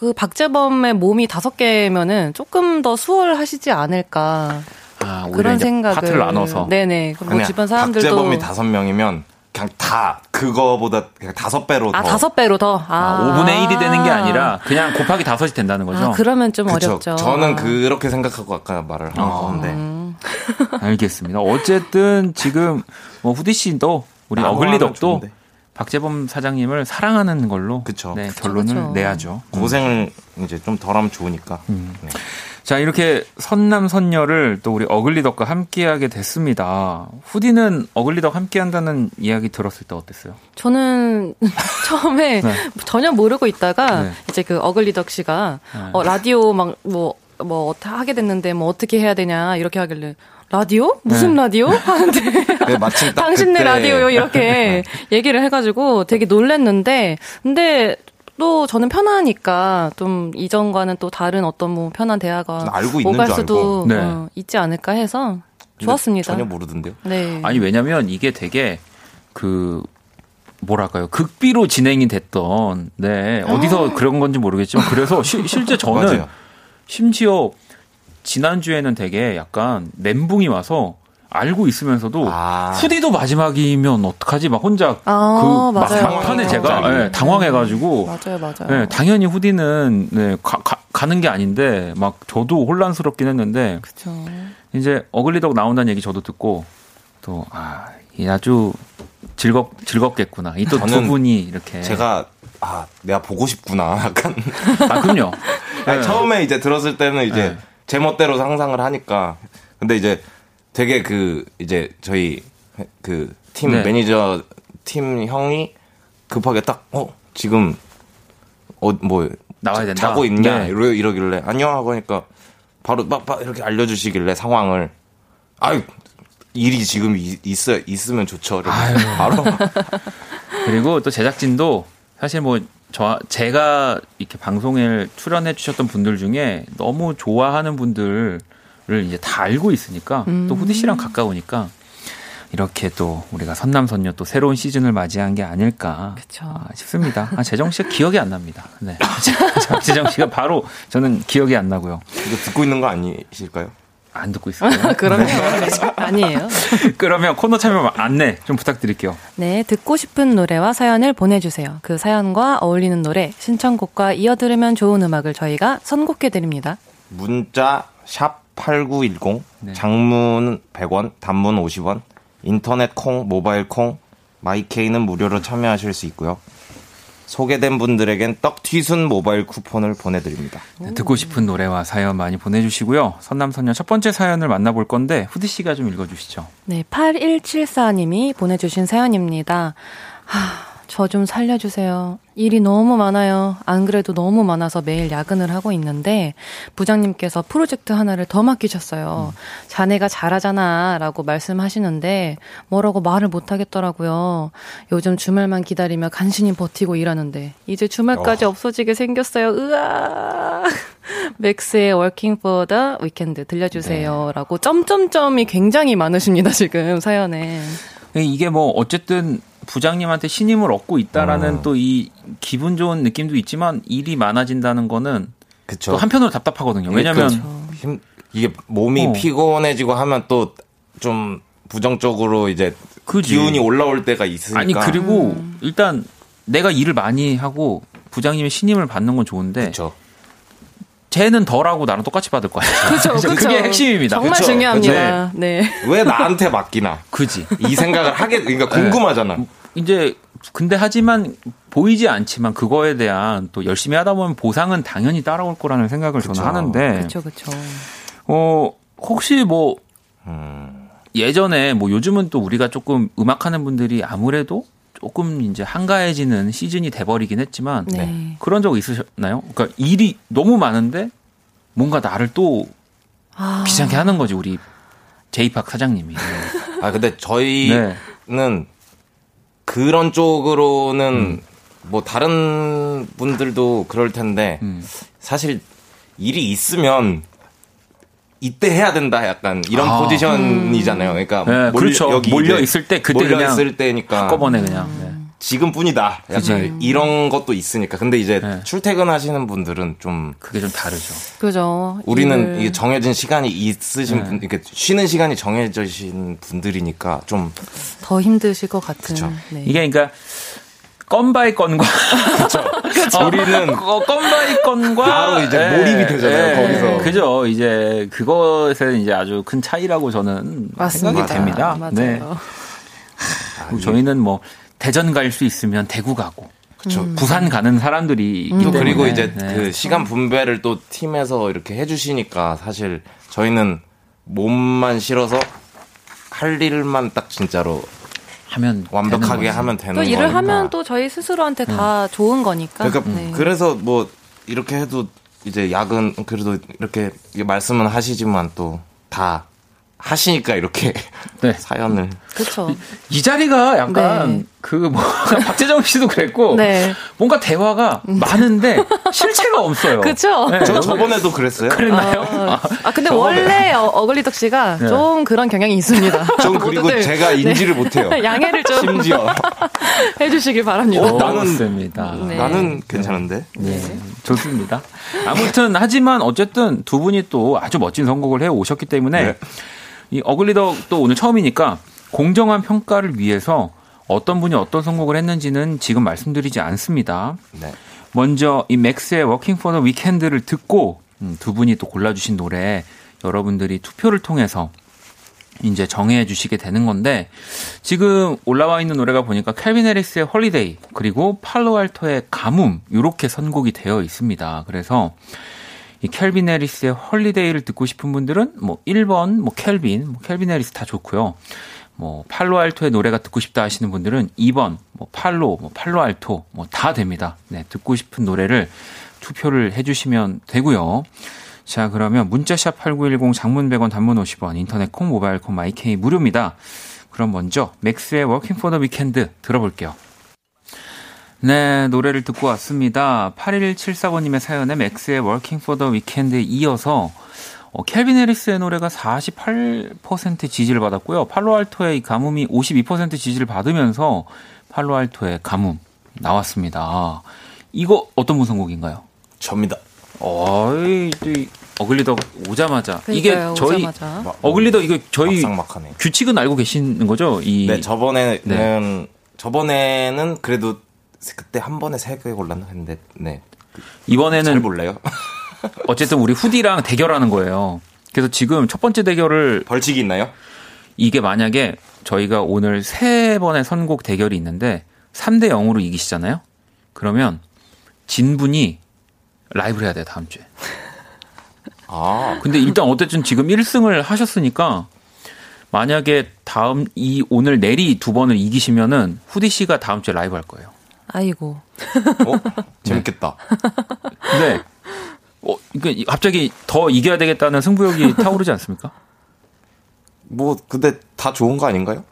그 박재범의 몸이 다섯 개면은 조금 더 수월하시지 않을까. 아, 그런 생각을 파트를 나눠서. 네네. 그리고 주변 사람들도 박재범이 다섯 명이면 그냥 다 그거보다 그냥 다섯 배로 아, 더. 다섯 배로 더. 아. 아, 5분의 1이 되는 게 아니라 그냥 곱하기 다섯이 된다는 거죠. 아, 그러면 좀 그쵸. 어렵죠. 저는 그렇게 생각하고 아까 말을 한 아. 건데. 음. [LAUGHS] 알겠습니다. 어쨌든 지금 뭐 후디 씨도 우리 어글리 덕도 박재범 사장님을 사랑하는 걸로 그쵸. 네, 결론을 그쵸. 내야죠. 고생을 이제 좀 덜하면 좋으니까. 음. 네. 자, 이렇게 선남 선녀를 또 우리 어글리덕과 함께하게 됐습니다. 후디는 어글리덕 함께한다는 이야기 들었을 때 어땠어요? 저는 [LAUGHS] 처음에 네. 전혀 모르고 있다가 네. 이제 그 어글리덕 씨가 네. 어, 라디오 막뭐뭐 하게 됐는데 뭐 어떻게 해야 되냐 이렇게 하길래 라디오? 무슨 네. 라디오? 하는데 [LAUGHS] 네, 마침 당신네 라디오요 이렇게 얘기를 해가지고 되게 놀랬는데 근데 또 저는 편하니까 좀 이전과는 또 다른 어떤 뭐 편한 대화가 알고 오갈 수도 네. 어, 있지 않을까 해서 좋았습니다. 전혀 모르던데요. 네. 아니 왜냐면 이게 되게 그 뭐랄까요 극비로 진행이 됐던 네 어디서 아. 그런 건지 모르겠지만 그래서 시, 실제 저는 [LAUGHS] 심지어 지난 주에는 되게 약간 멘붕이 와서 알고 있으면서도 아. 후디도 마지막이면 어떡하지? 막 혼자 아, 그 막판에 제가 네, 당황해가지고. 맞아요 맞아요. 네, 당연히 후디는 네, 가, 가, 는게 아닌데 막 저도 혼란스럽긴 했는데 그쵸. 이제 어글리덕 나온다는 얘기 저도 듣고 또 아, 아주 즐겁 즐겁겠구나. 이 또 두 분이 이렇게. 제가 아 내가 보고 싶구나. [LAUGHS] 약간. 아 그럼요. 네. 처음에 이제 들었을 때는 이제 네. 제 멋대로 상상을 하니까 근데 이제 되게 그 이제 저희 그팀 네. 매니저 팀 형이 급하게 딱 어 지금 어 뭐 나와야 된다 자고 있냐 네. 이러 이러길래 안녕 하고 하니까 바로 막, 막 이렇게 알려주시길래 상황을 아유 일이 지금 있어 있으면 좋죠. 바로 [LAUGHS] 그리고 또 제작진도 사실 뭐 저 제가 이렇게 방송에 출연해 주셨던 분들 중에 너무 좋아하는 분들 를 이제 다 알고 있으니까 음. 또 후디 씨랑 가까우니까 이렇게 또 우리가 선남선녀 또 새로운 시즌을 맞이한 게 아닐까 아, 싶습니다. 아, 재정 씨가 기억이 안 납니다. 네. [LAUGHS] 재정 씨가 바로 저는 기억이 안 나고요. 이거 듣고 있는 거 아니실까요? 안 듣고 있어요. [LAUGHS] 그러면 [LAUGHS] 아니에요. 그러면 코너 참여 안내 좀 부탁드릴게요. 네, 듣고 싶은 노래와 사연을 보내주세요. 그 사연과 어울리는 노래, 신청곡과 이어 들으면 좋은 음악을 저희가 선곡해 드립니다. 문자 샵 8910 네. 장문 100원, 단문 50원, 인터넷 콩, 모바일 콩, 마이케이는 무료로 참여하실 수 있고요. 소개된 분들에겐 떡튀순 모바일 쿠폰을 보내드립니다. 네, 듣고 싶은 노래와 사연 많이 보내주시고요. 선남선녀 첫 번째 사연을 만나볼 건데 후디 씨가 좀 읽어주시죠. 네, 8174님이 보내주신 사연입니다. 하... 저 좀 살려주세요. 일이 너무 많아요. 안 그래도 너무 많아서 매일 야근을 하고 있는데 부장님께서 프로젝트 하나를 더 맡기셨어요. 음. 자네가 잘하잖아 라고 말씀하시는데 뭐라고 말을 못 하겠더라고요. 요즘 주말만 기다리며 간신히 버티고 일하는데 이제 주말까지 어. 없어지게 생겼어요. 으아. [LAUGHS] 맥스의 Working for the Weekend 들려주세요. 네. 라고 점점점이 굉장히 많으십니다, 지금 사연에. 이게 뭐 어쨌든 부장님한테 신임을 얻고 있다라는 어. 또이 기분 좋은 느낌도 있지만 일이 많아진다는 거는 그쵸. 또 한편으로 답답하거든요. 왜냐면 힘 이게 몸이 어. 피곤해지고 하면 또 좀 부정적으로 이제 그지. 기운이 올라올 때가 있으니까. 아니 그리고 음. 일단 내가 일을 많이 하고 부장님의 신임을 받는 건 좋은데 그쵸. 쟤는 덜하고 나랑 똑같이 받을 거야. [LAUGHS] 그렇죠. 그게 핵심입니다. 정말 그쵸? 중요합니다. 네. 네. 왜 나한테 맡기나? 그지. 이 생각을 하게 그러니까 궁금하잖아. 네. 이제 근데 하지만 보이지 않지만 그거에 대한 또 열심히 하다 보면 보상은 당연히 따라올 거라는 생각을 그쵸. 저는 하는데. 그렇죠, 그렇죠. 어 혹시 뭐 음. 예전에 뭐 요즘은 또 우리가 조금 음악하는 분들이 아무래도 조금 이제 한가해지는 시즌이 돼버리긴 했지만 네. 그런 적 있으셨나요? 그러니까 일이 너무 많은데 뭔가 나를 또 아. 귀찮게 하는 거지 우리 제이팍 사장님이. 아 근데 저희는 네. 그런 쪽으로는 음. 뭐 다른 분들도 그럴 텐데 음. 사실 일이 있으면 이때 해야 된다 약간 이런 아. 포지션이잖아요. 그러니까 네, 몰, 그렇죠. 여기 몰려 있을 때 그때 몰려 그냥 있을 때니까 한꺼번에 그냥 네. 지금뿐이다. 약간 이런 것도 있으니까. 근데 이제 네. 출퇴근하시는 분들은 좀 그게 좀 다르죠. 그죠. 우리는 이게 정해진 시간이 있으신 네. 분, 이렇게 쉬는 시간이 정해져 신 분들이니까 좀 더 힘드실 것 같은. 네. 이게 그러니까 건 by 건과 그렇죠. 우리는 [LAUGHS] 건 by 건과 바로 이제 네, 몰입이 되잖아요. 네, 거기서 그죠. 이제 그것에 이제 아주 큰 차이라고 저는 맞습니다. 생각이 됩니다. 맞아요. 네. 아, 저희는 뭐 대전 갈 수 있으면 대구 가고 그렇죠. 음. 부산 가는 사람들이 음. 그리고 이제 네. 그 시간 분배를 또 팀에서 이렇게 해주시니까 사실 저희는 몸만 실어서 할 일만 딱 진짜로 하면 완벽하게 하면 되는 또 일을 거니까. 하면 또 저희 스스로한테 음. 다 좋은 거니까. 그러니까 네. 그래서 뭐 이렇게 해도 이제 야근 그래도 이렇게 말씀은 하시지만 또 다 하시니까 이렇게 네. [LAUGHS] 사연을 그렇죠. 이, 이, 자리가 약간 네. 그 뭐 [LAUGHS] 박재정 씨도 그랬고 네. 뭔가 대화가 많은데 실체가 없어요. [LAUGHS] 그렇죠. 네. 저 저번에도 그랬어요. 그랬나요? 아, 아 근데 원래 어, 글리덕 씨가 네. 좀 그런 경향이 있습니다. [LAUGHS] 전 그리고. 제가 인지를 네. 못해요. 양해를 좀 심지어 해주시길 바랍니다. 어, 나는 습니다 네. 나는 괜찮은데. 네. 좋습니다. 아무튼 하지만 어쨌든 두 분이 또 아주 멋진 선곡을 해 오셨기 때문에 이 어글리덕도 오늘 처음이니까 공정한 평가를 위해서 어떤 분이 어떤 선곡을 했는지는 지금 말씀드리지 않습니다. 네. 먼저 이 맥스의 Working for the Weekend를 듣고 음, 두 분이 또 골라주신 노래 여러분들이 투표를 통해서 이제 정해 주시게 되는 건데 지금 올라와 있는 노래가 보니까 캘빈 해리스의 Holiday 그리고 팔로알토의 가뭄 이렇게 선곡이 되어 있습니다. 그래서 이 캘빈 해리스의 Holiday를 듣고 싶은 분들은 뭐 1번 뭐 캘빈, 뭐 캘빈 해리스 다 좋고요. 뭐 팔로알토의 노래가 듣고 싶다 하시는 분들은 2번 뭐 팔로 뭐 팔로알토 뭐 다 됩니다. 네, 듣고 싶은 노래를 투표를 해 주시면 되고요. 자, 그러면 문자 샵 8910 장문 100원 단문 50원 인터넷 콩 모바일 콩 My K 무료입니다. 그럼 먼저 맥스의 Working for the Weekend 들어볼게요. 네, 노래를 듣고 왔습니다. 8174번님의 사연에 맥스의 for the Weekend에 이어서 어, 캘빈 해리스의 노래가 48% 지지를 받았고요. 팔로알토의 가뭄이 52% 지지를 받으면서 팔로알토의 가뭄 나왔습니다. 이거 어떤 분 선곡인가요? 접니다. 어이, 어글리덕 오자마자 이게 저희 오자마자. 어글리덕 이거 저희 막상막하네. 규칙은 알고 계시는 거죠? 이 네, 저번에는 네. 저번에는 그래도 그때 한 번에 세 개 골랐는데 네. 이번에는 잘 몰라요. 어쨌든 우리 후디랑 대결하는 거예요. 그래서 지금 첫 번째 대결을 벌칙이 있나요? 이게 만약에 저희가 오늘 세 번의 선곡 대결이 있는데 3대 0으로 이기시잖아요. 그러면 진 분이 라이브를 해야 돼요, 다음 주에. 아. 근데 일단 어쨌든 지금 1승을 하셨으니까 만약에 다음 이 오늘 내리 두 번을 이기시면은 후디 씨가 다음 주에 라이브 할 거예요. 아이고. 어? 재밌겠다. 네. 어, 그러니까 갑자기 더 이겨야 되겠다는 승부욕이 [LAUGHS] 타오르지 않습니까? 뭐 근데 다 좋은 거 아닌가요?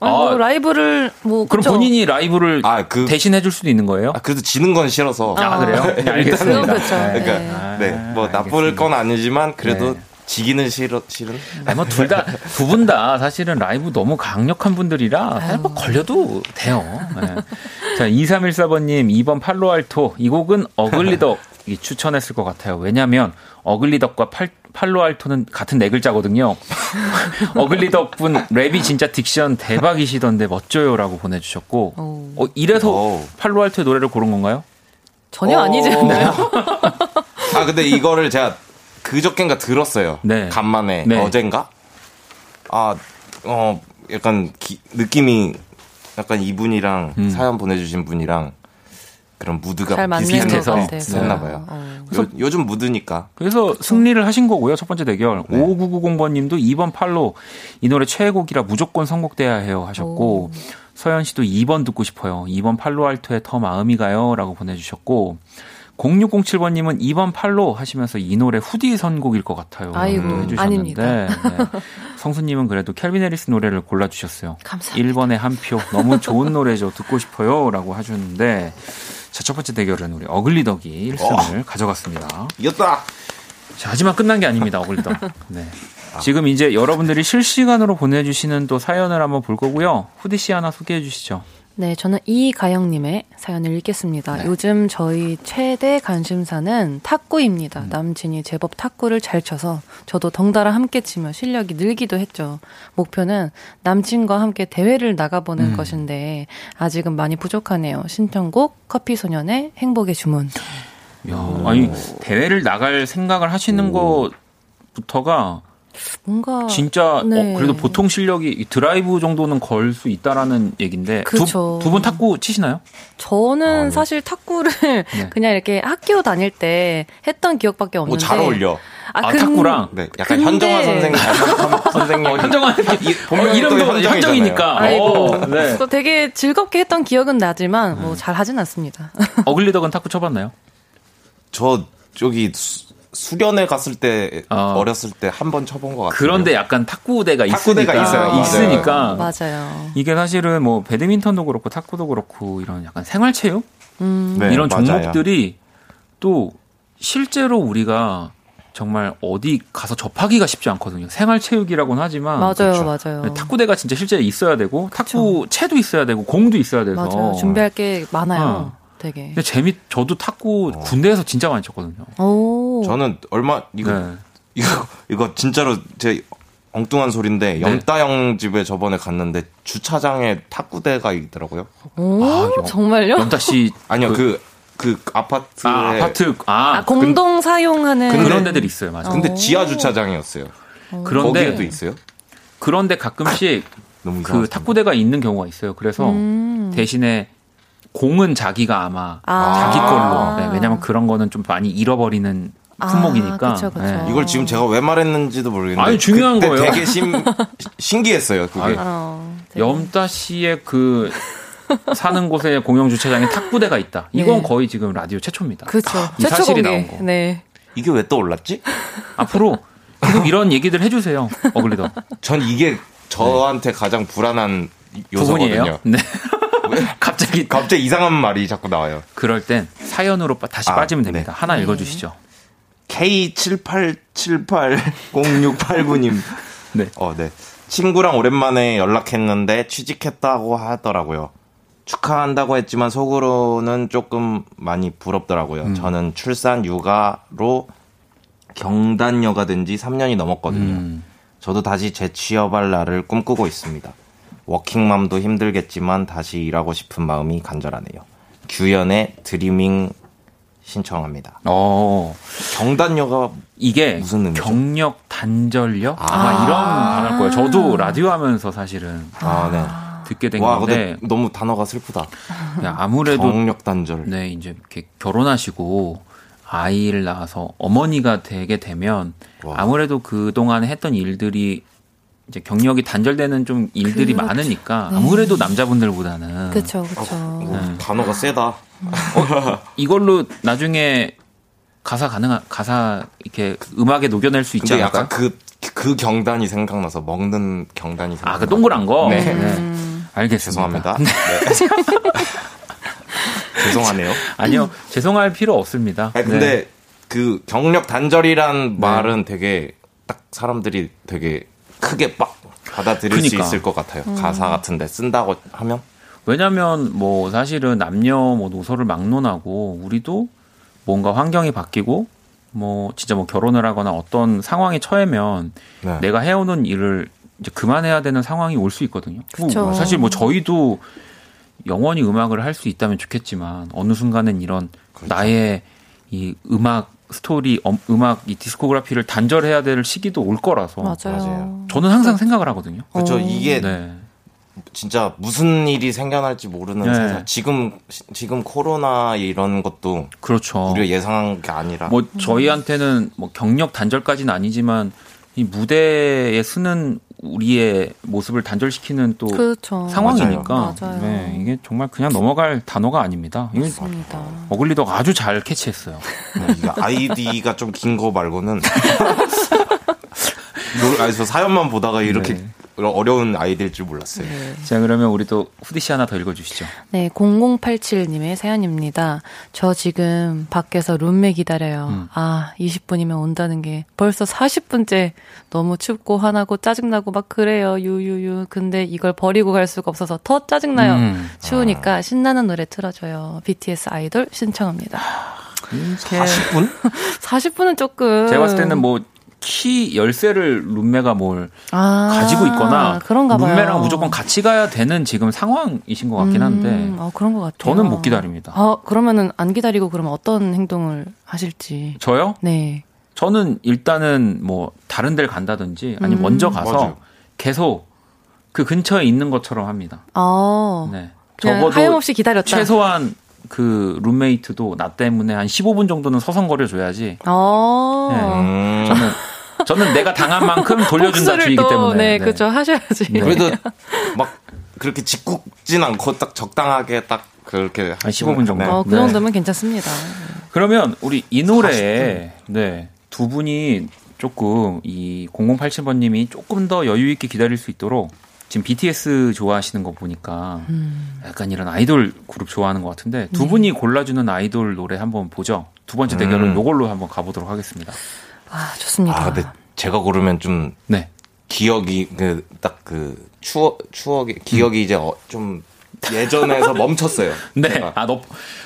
아, 뭐 라이브를 뭐 그럼 그쵸? 본인이 라이브를 아, 그, 대신 해줄 수도 있는 거예요? 아, 그래도 지는 건 싫어서. 아, 그래요? 네, 알겠습니다. 그렇죠. 그러니까 네, 뭐. 나쁠 건 아니지만 그래도 네. 지기는 싫어, 싫은? 아니, 뭐, 둘 다, 두 분 다 사실은 라이브 너무 강력한 분들이라, 뭐 걸려도 돼요. 네. 자, 2314번 님, 2번 팔로알토. 이 곡은 어글리덕 이 추천했을 것 같아요. 왜냐면, 어글리덕과 팔, 팔로알토는 같은 네 글자거든요. [LAUGHS] 어글리덕분 랩이 진짜 딕션 대박이시던데 멋져요라고 보내주셨고, 어, 이래서 오. 팔로알토의 노래를 고른 건가요? 전혀 아니지 않나요? [LAUGHS] 아, 근데 이거를 제가 그저께인가 들었어요. 네. 간만에. 네. 어젠가? 아, 어, 약간 기, 느낌이 약간 이분이랑 음. 사연 보내주신 분이랑 그런 무드가 비슷해서 했나 봐요. 어. 요, 요즘 무드니까. 그래서 승리를 하신 거고요. 첫 번째 대결. 네. 5990번님도 2번 팔로 이 노래 최애곡이라 무조건 선곡돼야 해요 하셨고 오. 서현 씨도 2번 듣고 싶어요. 2번 팔로알토에 더 마음이 가요라고 보내주셨고 0607번님은 2번 팔로 하시면서 이 노래 후디 선곡일 것 같아요. 아이고, 해주셨는데 아닙니다. 네. 성수님은 그래도 캘빈 해리스 노래를 골라주셨어요. 감사합니다. 1번에 한 표. 너무 좋은 노래죠. 듣고 싶어요. 라고 하셨는데 자, 첫 번째 대결은 우리 어글리덕이 1승을 어. 가져갔습니다. 이겼다! 자, 하지만 끝난 게 아닙니다. 어글리덕. [LAUGHS] 네. 아. 지금 이제 여러분들이 실시간으로 보내주시는 또 사연을 한번 볼 거고요. 후디 씨 하나 소개해 주시죠. 네, 저는 이가영님의 사연을 읽겠습니다. 네. 요즘 저희 최대 관심사는 탁구입니다. 음. 남친이 제법 탁구를 잘 쳐서 저도 덩달아 함께 치며 실력이 늘기도 했죠. 목표는 남친과 함께 대회를 나가보는 음. 것인데 아직은 많이 부족하네요. 신청곡 커피소년의 행복의 주문. 야, 아니 대회를 나갈 생각을 하시는 오. 것부터가 뭔가 진짜 어, 네. 어, 그래도 보통 실력이 드라이브 정도는 걸 수 있다라는 얘긴데 두두 분 탁구 치시나요? 저는 아, 네. 사실 탁구를 네. [LAUGHS] 그냥 이렇게 학교 다닐 때 했던 기억밖에 없는데 잘 어울려. 아, 아 탁구랑 네, 약간 근데... 현정화 선생님 [LAUGHS] 선생님 어, 현정화 어, 이름도 현정이니까. 아이고, 어, 네. 또 되게 즐겁게 했던 기억은 나지만 뭐 잘 하진 않습니다. 어글리덕은 탁구 쳐봤나요? 저 저기 수 련회 갔을 때 어. 렸을 때 한 번 쳐본 것 같아요. 그런데 약간 탁구대가, 탁구대가 있으니까, 있어요. 있으니까 맞아요. 이게 사실은 뭐 배드민턴도 그렇고 탁구도 그렇고 이런 약간 생활체육 음. 네, 이런 종목들이 또 실제로 우리가 정말 어디 가서 접하기가 쉽지 않거든요. 생활체육이라고는 하지만 맞아요, 그렇죠. 맞아요. 네, 탁구대가 진짜 실제 있어야 되고 탁구 채도 있어야 되고 공도 있어야 돼서 맞아요. 준비할 게 많아요. 어. 되게. 근데 재미 저도 탁구 어. 군대에서 진짜 많이 쳤거든요. 오. 저는 얼마 이거 네. 이거 이거 진짜로 제 엉뚱한 소리인데 네. 염따형 집에 저번에 갔는데 주차장에 탁구대가 있더라고요. 오, 아, 염, 정말요? 염따 씨 [LAUGHS] 아니요 그, 그, 그 아파트 아, 아파트 아, 아 공동 근, 사용하는 그런 데들이 있어요, 맞아요. 근데 지하 주차장이었어요. 그런데 거기에도 있어요? 그런데 가끔씩 [COUGHS] 그 탁구대가 있는 경우가 있어요. 그래서 음. 대신에 공은 자기가 아마 아~ 자기 걸로. 네, 왜냐면 그런 거는 좀 많이 잃어버리는 아, 품목이니까. 아, 그쵸, 그쵸. 네. 이걸 지금 제가 왜 말했는지도 모르겠는데. 아니, 중요한 거예요. 되게 심, [LAUGHS] 신기했어요, 그게. 어, 염따 씨의 그 사는 곳에 공영 주차장에 탁구대가 있다. 이건 네. 거의 지금 라디오 최초입니다. 그렇죠. 이 사실이 나온 거. 네. 이게 왜 떠올랐지? 앞으로 계속 이런 얘기들 해주세요. 어글리더. 전 이게 저한테 네. 가장 불안한 요소거든요. 네. 갑자기 갑자기 이상한 말이 자꾸 나와요. 그럴 땐 사연으로 다시 아, 빠지면 됩니다. 네. 하나 네. 읽어 주시죠. K78780689님. [LAUGHS] 네. 어, 네. 친구랑 오랜만에 연락했는데 취직했다고 하더라고요. 축하한다고 했지만 속으로는 조금 많이 부럽더라고요. 음. 저는 출산 육아로 경단녀가 된 지 3년이 넘었거든요. 음. 저도 다시 재취업할 날을 꿈꾸고 있습니다. 워킹맘도 힘들겠지만 다시 일하고 싶은 마음이 간절하네요. 규현의 드리밍 신청합니다. 어. 경단녀가 이게 무슨 의미죠? 경력 단절력 아. 아마 이런 단어일 거예요. 저도 라디오 하면서 사실은 아, 네. 듣게 된 와, 건데 너무 단어가 슬프다. 아무래도 경력 단절. 네, 이제 이렇게 결혼하시고 아이를 낳아서 어머니가 되게 되면 와. 아무래도 그동안 했던 일들이 이제 경력이 단절되는 좀 일들이 그렇죠. 많으니까 네. 아무래도 남자분들보다는 그렇죠, 그렇죠. 네. 단어가 세다. 어, 이걸로 나중에 가사 가능 가사 이렇게 음악에 녹여낼 수 있지 않을까? 약간 그, 그 경단이 생각나서 먹는 경단이 생각나. 아, 그 동그란 거. 네. 음. 알겠습니다. 죄송합니다. 네. [LAUGHS] 죄송하네요. 아니요, 죄송할 필요 없습니다. 아니, 근데 네. 그 경력 단절이란 말은 되게 딱 사람들이 되게 크게 빡 받아들일 그러니까. 수 있을 것 같아요. 음. 가사 같은데 쓴다고 하면 왜냐면 뭐 사실은 남녀 뭐 노소를 막론하고 우리도 뭔가 환경이 바뀌고 뭐 진짜 뭐 결혼을 하거나 어떤 상황에 처해면 네. 내가 해오는 일을 이제 그만해야 되는 상황이 올 수 있거든요. 그쵸. 사실 뭐 저희도 영원히 음악을 할 수 있다면 좋겠지만 어느 순간은 이런 그렇죠. 나의 이 음악 스토리 음악 이 디스코그래피를 단절해야 될 시기도 올 거라서 맞아요. 저는 항상 생각을 하거든요. 그렇죠. 이게 네. 진짜 무슨 일이 생겨날지 모르는 네. 세상. 지금 지금 코로나 이런 것도 그렇죠. 우리가 예상한 게 아니라 뭐 저희한테는 뭐 경력 단절까지는 아니지만 이 무대에 쓰는 우리의 모습을 단절시키는 또 그렇죠. 상황이니까 맞아요. 네, 이게 정말 그냥 넘어갈 단어가 아닙니다. 맞습니다. 어글리덕 아주 잘 캐치했어요. 네, 아이디가 좀 긴 거 말고는 [LAUGHS] 아니, 사연만 보다가 이렇게 네. 어려운 아이디일 줄 몰랐어요. 네. 자, 그러면 우리 또 후디 씨 하나 더 읽어주시죠. 네, 0087님의 사연입니다. 저 지금 밖에서 룸메 기다려요. 음. 아, 20분이면 온다는 게 벌써 40분째 너무 춥고 화나고 짜증나고 막 그래요. 유유유. 근데 이걸 버리고 갈 수가 없어서 더 짜증나요. 음. 추우니까 아. 신나는 노래 틀어줘요. BTS 아이돌 신청합니다. 40분? 40분은 [LAUGHS] 조금. 제가 봤을 때는 뭐 키 열쇠를 룸메가 뭘 아, 가지고 있거나 그런가 봐요. 룸메랑 무조건 같이 가야 되는 지금 상황이신 것 같긴 한데 음, 어, 그런 것 같아요. 저는 못 기다립니다. 아, 그러면은 안 기다리고 그러면 어떤 행동을 하실지? 저요? 네. 저는 일단은 뭐 다른 데를 간다든지 아니면 음. 먼저 가서 맞아요. 계속 그 근처에 있는 것처럼 합니다. 아. 네. 적어도 하염없이 기다렸다. 최소한 그 룸메이트도 나 때문에 한 15분 정도는 서성거려 줘야지. 어. 네. 음. 저는 저는 내가 당한 만큼 돌려준다 주의기 때문에. 네, 네. 그렇죠. 하셔야지. 네. 그래도 막 그렇게 짓궂진 않고 딱 적당하게 딱 그렇게 한 15분 정도. 어, 그 네. 정도면 괜찮습니다. 그러면 우리 이 노래에 네, 두 분이 조금 이 0087번님이 조금 더 여유 있게 기다릴 수 있도록 지금 BTS 좋아하시는 거 보니까 음. 약간 이런 아이돌 그룹 좋아하는 것 같은데 두 네. 분이 골라주는 아이돌 노래 한번 보죠. 두 번째 대결은 음. 요걸로 한번 가보도록 하겠습니다. 아 좋습니다. 아, 근데 제가 고르면 좀 네. 기억이 그 딱그 그 추억 추억이 기억이 음. 이제 어, 좀 예전에서 멈췄어요. [LAUGHS] 네. 제가. 아, 너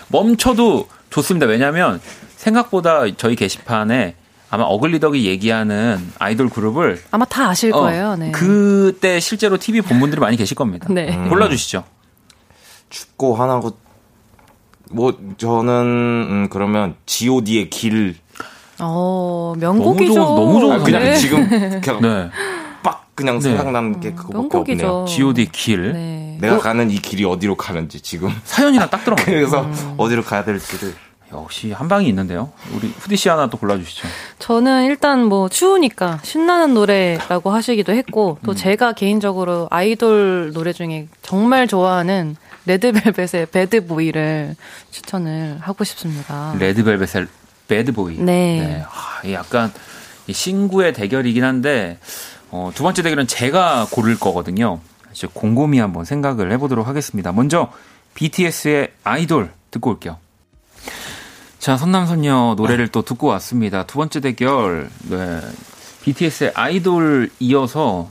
멈춰도 좋습니다. 왜냐하면 생각보다 저희 게시판에 아마 어글리덕이 얘기하는 아이돌 그룹을 아마 다 아실 어, 거예요. 네. 그때 실제로 TV 본 분들이 많이 계실 겁니다. 네. 음. 골라주시죠. 춥고 하나고 뭐 저는 음, 그러면 G.O.D의 길. 어 명곡이죠. 너무 좋은, 너무 좋은 아, 그냥 네. 지금 [LAUGHS] 그냥 네. 빡 그냥 네. 생각나는 게 그거밖에 없네요. G.O.D 길. 네. 내가 어? 가는 이 길이 어디로 가는지 지금 [LAUGHS] 사연이랑 딱 들어가. 그래서 음. 어디로 가야 될지를. 역시 한 방이 있는데요. 우리 후디 씨 하나 또 골라주시죠. 저는 일단 뭐 추우니까 신나는 노래라고 하시기도 했고 또 음. 제가 개인적으로 아이돌 노래 중에 정말 좋아하는 레드벨벳의 배드보이를 추천을 하고 싶습니다. 레드벨벳의 배드보이. 네. 네. 아, 약간 신구의 대결이긴 한데 어, 두 번째 대결은 제가 고를 거거든요. 이제 곰곰이 한번 생각을 해보도록 하겠습니다. 먼저 BTS의 아이돌 듣고 올게요. 자, 선남선녀 노래를 또 듣고 왔습니다. 두 번째 대결, 네. BTS의 아이돌 이어서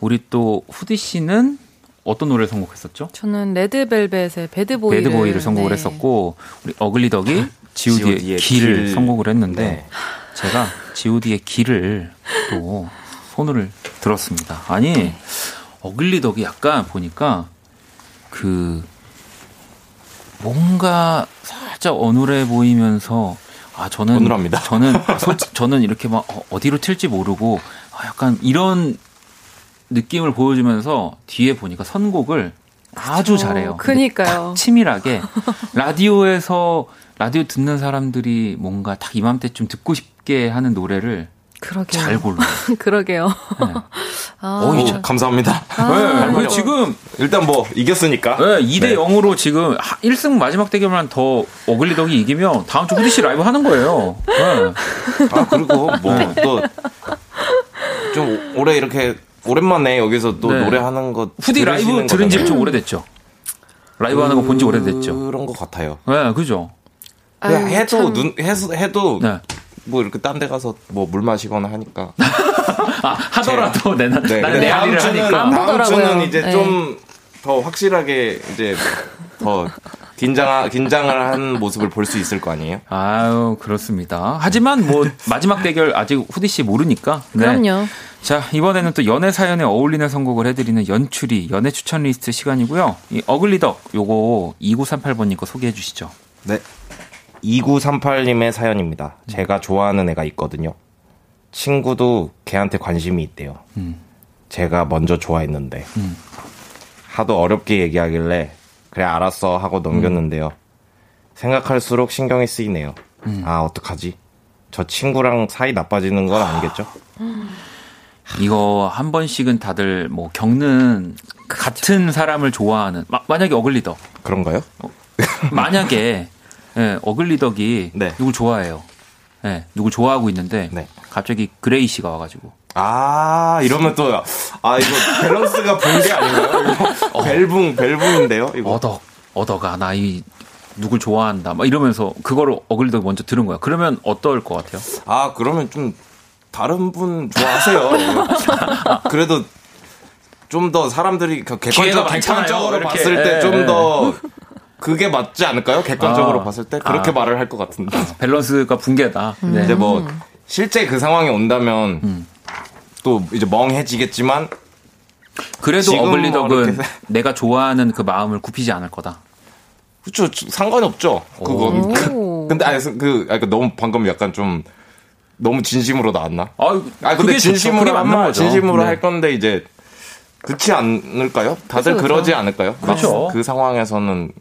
우리 또 후디 씨는 어떤 노래를 선곡했었죠? 저는 레드벨벳의 배드보이를, 배드보이를 선곡을 네. 했었고 우리 어글리덕이 지우디의 길을 길. 선곡을 했는데 네. 제가 지우디의 길을 또 손을 들었습니다. 아니 네. 어글리덕이 약간 보니까 그 뭔가 살짝 어눌해 보이면서 아 저는 어눌합니다. 저는 솔직 저는 이렇게 막 어, 어디로 튈지 모르고 아, 약간 이런 느낌을 보여주면서 뒤에 보니까 선곡을 아주 잘해요. 그니까요. 치밀하게 라디오에서 라디오 듣는 사람들이 뭔가 딱 이맘때쯤 듣고 싶게 하는 노래를 그러게요. 잘 골라. [LAUGHS] 그러게요. 네. [LAUGHS] 아. 오, 오, 감사합니다. 아, 네, 네. 지금 일단 뭐 이겼으니까. 네, 2대 네. 0으로 지금 1승 마지막 대결만 더 어글리 덕이 이기면 다음 주 후디 씨 라이브 하는 거예요. 네. [LAUGHS] 아 그리고 뭐 또 좀 올해 이렇게 오랜만에 여기서 또 네. 노래하는 거 후디 라이브 들은 지 좀 오래됐죠. 라이브 하는 거 본 지 오래됐죠. 그런 것 같아요. 네, 그죠. 해도 참... 눈 해도 해도 네. 뭐 이렇게 딴 데 가서 뭐 물 마시거나 하니까. [LAUGHS] 아, 하더라도 내, 네, 나는 내 할일을 하니까. 다음 주는 이제 네. 좀더 확실하게 이제 더 긴장 긴장을 한 모습을 볼 수 있을 거 아니에요? 아유 그렇습니다. 하지만 뭐 마지막 대결 아직 후디 씨 모르니까. 네. 그럼요. 자 이번에는 또 연애 사연에 어울리는 선곡을 해드리는 연출이 연애 추천 리스트 시간이고요. 이 어글리덕 요거 2938번님 거 소개해 주시죠. 네. 2938님의 사연입니다. 제가 좋아하는 애가 있거든요. 친구도 걔한테 관심이 있대요. 음. 제가 먼저 좋아했는데 음. 하도 어렵게 얘기하길래 그래 알았어 하고 넘겼는데요. 음. 생각할수록 신경이 쓰이네요. 음. 아 어떡하지? 저 친구랑 사이 나빠지는 건 아니겠죠? 이거 한 번씩은 다들 뭐 겪는 같은 사람을 좋아하는 마, 만약에 어글리덕 그런가요? 어, 만약에 [LAUGHS] 예, 어글리덕이 네. 누굴 좋아해요. 예, 누굴 좋아하고 있는데 네. 갑자기 그레이 씨가 와가지고 아 이러면 또 아 이거 밸런스가 붕괴 아닌가요? 어. 벨붕 벨붕인데요. 이거 어덕 어덕아 나 이 누굴 좋아한다 막 이러면서 그거를 어글리덕 먼저 들은 거야. 그러면 어떨 것 같아요? 아 그러면 좀 다른 분 좋아하세요. [LAUGHS] 그래도 좀 더 사람들이 객관적, 객관적으로 봤을 때 좀더 예, 예. 그게 맞지 않을까요? 객관적으로 아, 봤을 때 그렇게 아, 말을 할 것 같은데 아, 밸런스가 붕괴다. 음. 네. 이제 뭐 실제 그 상황이 온다면 음. 또 이제 멍해지겠지만 그래도 어글리덕은 이렇게... 내가 좋아하는 그 마음을 굽히지 않을 거다. 그렇죠. 상관이 없죠. 그건. 근데 아니 그 아니, 너무 방금 약간 좀 너무 진심으로 나왔나? 아, 아 근데 진심으로 한 진심으로 네. 할 건데 이제 그렇지 않을까요? 다들 그렇죠. 그러지 않을까요? 그렇죠. 그 상황에서는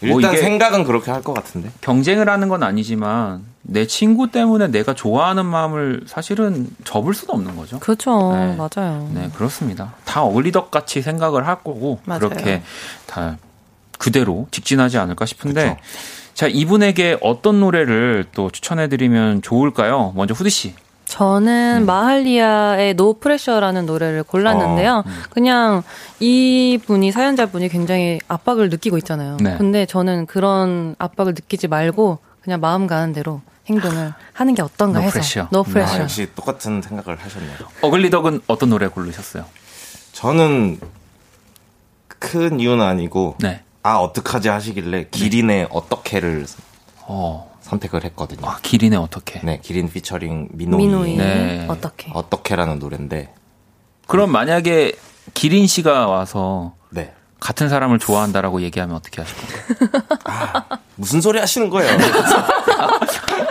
뭐 일단 뭐 생각은 그렇게 할 것 같은데. 경쟁을 하는 건 아니지만 내 친구 때문에 내가 좋아하는 마음을 사실은 접을 수는 없는 거죠. 그렇죠. 네. 맞아요. 네, 그렇습니다. 다 어글리덕 같이 생각을 할 거고 맞아요. 그렇게 다 그대로 직진하지 않을까 싶은데 그쵸. 자, 이분에게 어떤 노래를 또 추천해 드리면 좋을까요? 먼저 후디 씨. 저는 음. 마할리아의 No Pressure라는 노래를 골랐는데요. 어, 음. 그냥 이 분이 사연자 분이 굉장히 압박을 느끼고 있잖아요. 네. 근데 저는 그런 압박을 느끼지 말고 그냥 마음 가는 대로 행동을 하는 게 어떤가 해서 pressure. No Pressure. 아, 역시 똑같은 생각을 하셨네요. 어글리덕은 어떤 노래 고르셨어요? 저는 큰 이유는 아니고 네. 아 어떡하지 하시길래 기린의 네. 어떻게를 어. 선택을 했거든요. 아, 기린의 어떻게? 네, 기린 피처링 민호이. 민호이. 네. 어떻게? 어떻게라는 노래인데. 그럼 만약에 기린 씨가 와서 네. 같은 사람을 좋아한다라고 얘기하면 어떻게 하실 건가요? 아, 무슨 소리 하시는 거예요? [LAUGHS]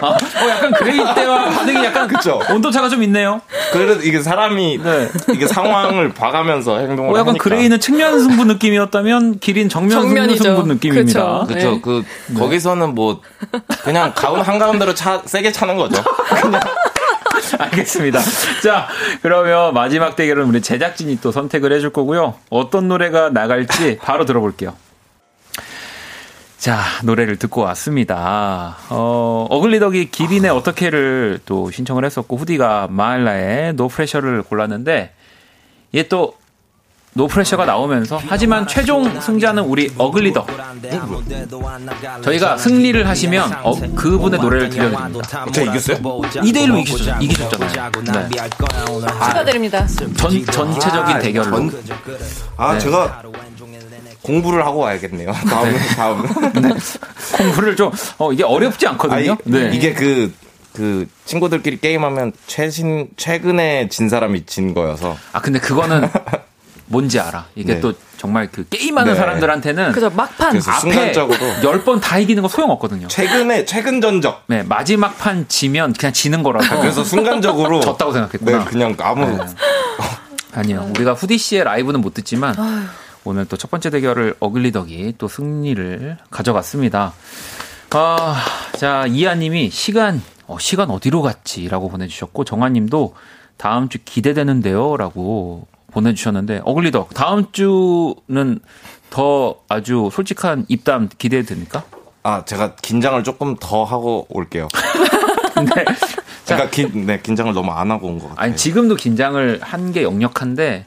아, 어, 약간 그레이 때와 반응이 약간 그쵸? 온도차가 좀 있네요. 그래도 이게 사람이 네. 이게 상황을 봐가면서 행동을 어, 약간 하니까. 그레이는 측면 승부 느낌이었다면 기린 정면 승부 느낌입니다. 그렇죠. 네. 그 네. 거기서는 뭐 그냥 가운 한 가운데로 차 세게 차는 거죠. 그냥. 알겠습니다. 자, 그러면 마지막 대결은 우리 제작진이 또 선택을 해줄 거고요. 어떤 노래가 나갈지 바로 들어볼게요. 자, 노래를 듣고 왔습니다. 어, 어글리덕이 기린의 어떻게를 또 신청을 했었고, 후디가 마일라의 No Pressure를 골랐는데, 예 또, No Pressure가 나오면서, 하지만 최종 승자는 우리 어글리덕. 저희가 승리를 하시면, 어, 그분의 노래를 들려드립니다. 제가 이겼어요? 2대1로 이기셨, 이기셨잖아요. 네. 축하드립니다. 전, 전체적인 대결로. 아, 네. 제가 공부를 하고 와야겠네요. [LAUGHS] 다음 네. 다음. [LAUGHS] 네. 공부를 좀 어, 이게 어렵지 않거든요. 아, 네. 이게 그, 그 친구들끼리 게임하면 최신 최근에 진 사람이 진 거여서. 아 근데 그거는 [LAUGHS] 뭔지 알아. 이게 네. 또 정말 그 게임하는 네. 사람들한테는 그죠 막판 앞에 열번 다 이기는 거 소용 없거든요. 최근에 최근 전적. 네 마지막 판 지면 그냥 지는 거라서. 그래서 순간적으로 졌다고 생각했구나. 네, 그냥 아무. 네. 아니요. 우리가 후디 씨의 라이브는 못 듣지만 아유. 오늘 또 첫 번째 대결을 어글리덕이 또 승리를 가져갔습니다. 아, 자, 이하님이 시간, 어, 시간 어디로 갔지 라고 보내주셨고, 정아님도 다음 주 기대되는데요? 라고 보내주셨는데, 어글리덕, 다음 주는 더 아주 솔직한 입담 기대됩니까? 아, 제가 긴장을 조금 더 하고 올게요. [LAUGHS] 네. 제가 긴, 네, 긴장을 너무 안 하고 온 것 같아요. 아니, 지금도 긴장을 한 게 역력한데,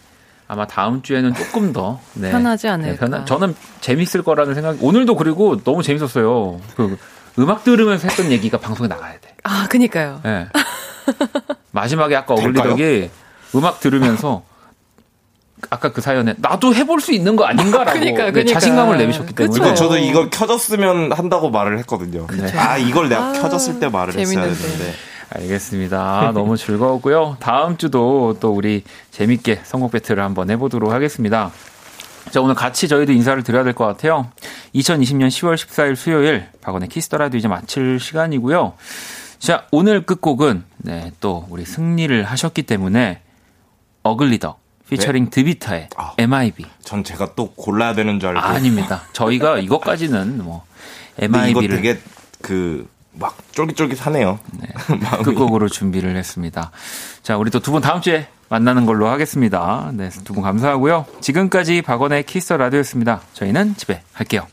아마 다음 주에는 조금 더 [LAUGHS] 네, 편하지 않을까. 네, 편하, 저는 재밌을 거라는 생각. 오늘도 그리고 너무 재밌었어요. 그 음악 들으면서 했던 얘기가 방송에 나가야 돼. 아, 그니까요. 네. 마지막에 아까 어글리덕이 음악 들으면서 아까 그 사연에 나도 해볼 수 있는 거 아닌가라고 [LAUGHS] 그러니까, 그러니까. 자신감을 내비셨기 때문에 그리고 저도 이걸 켜졌으면 한다고 말을 했거든요. 네. 아 이걸 내가 아, 켜졌을 때 말을 재밌는데. 했어야 되는데. 알겠습니다. 너무 즐거웠고요. 다음 주도 또 우리 재밌게 선곡 배틀을 한번 해보도록 하겠습니다. 자, 오늘 같이 저희도 인사를 드려야 될 것 같아요. 2020년 10월 14일 수요일 박원의 키스터라도 이제 마칠 시간이고요. 자, 오늘 끝곡은 네, 또 우리 승리를 하셨기 때문에 어글리더 피처링 네? 드비타의 아, MIB. 전 제가 또 골라야 되는 줄 알고. 아, 닙니다 저희가 이것까지는 뭐 MIB를 이거 되게 그 막 쫄깃쫄깃하네요. 네. [LAUGHS] 끝곡으로 준비를 했습니다. 자, 우리 또 두 분 다음 주에 만나는 걸로 하겠습니다. 네, 두 분 감사하고요. 지금까지 박원의 키스 라디오였습니다. 저희는 집에 갈게요.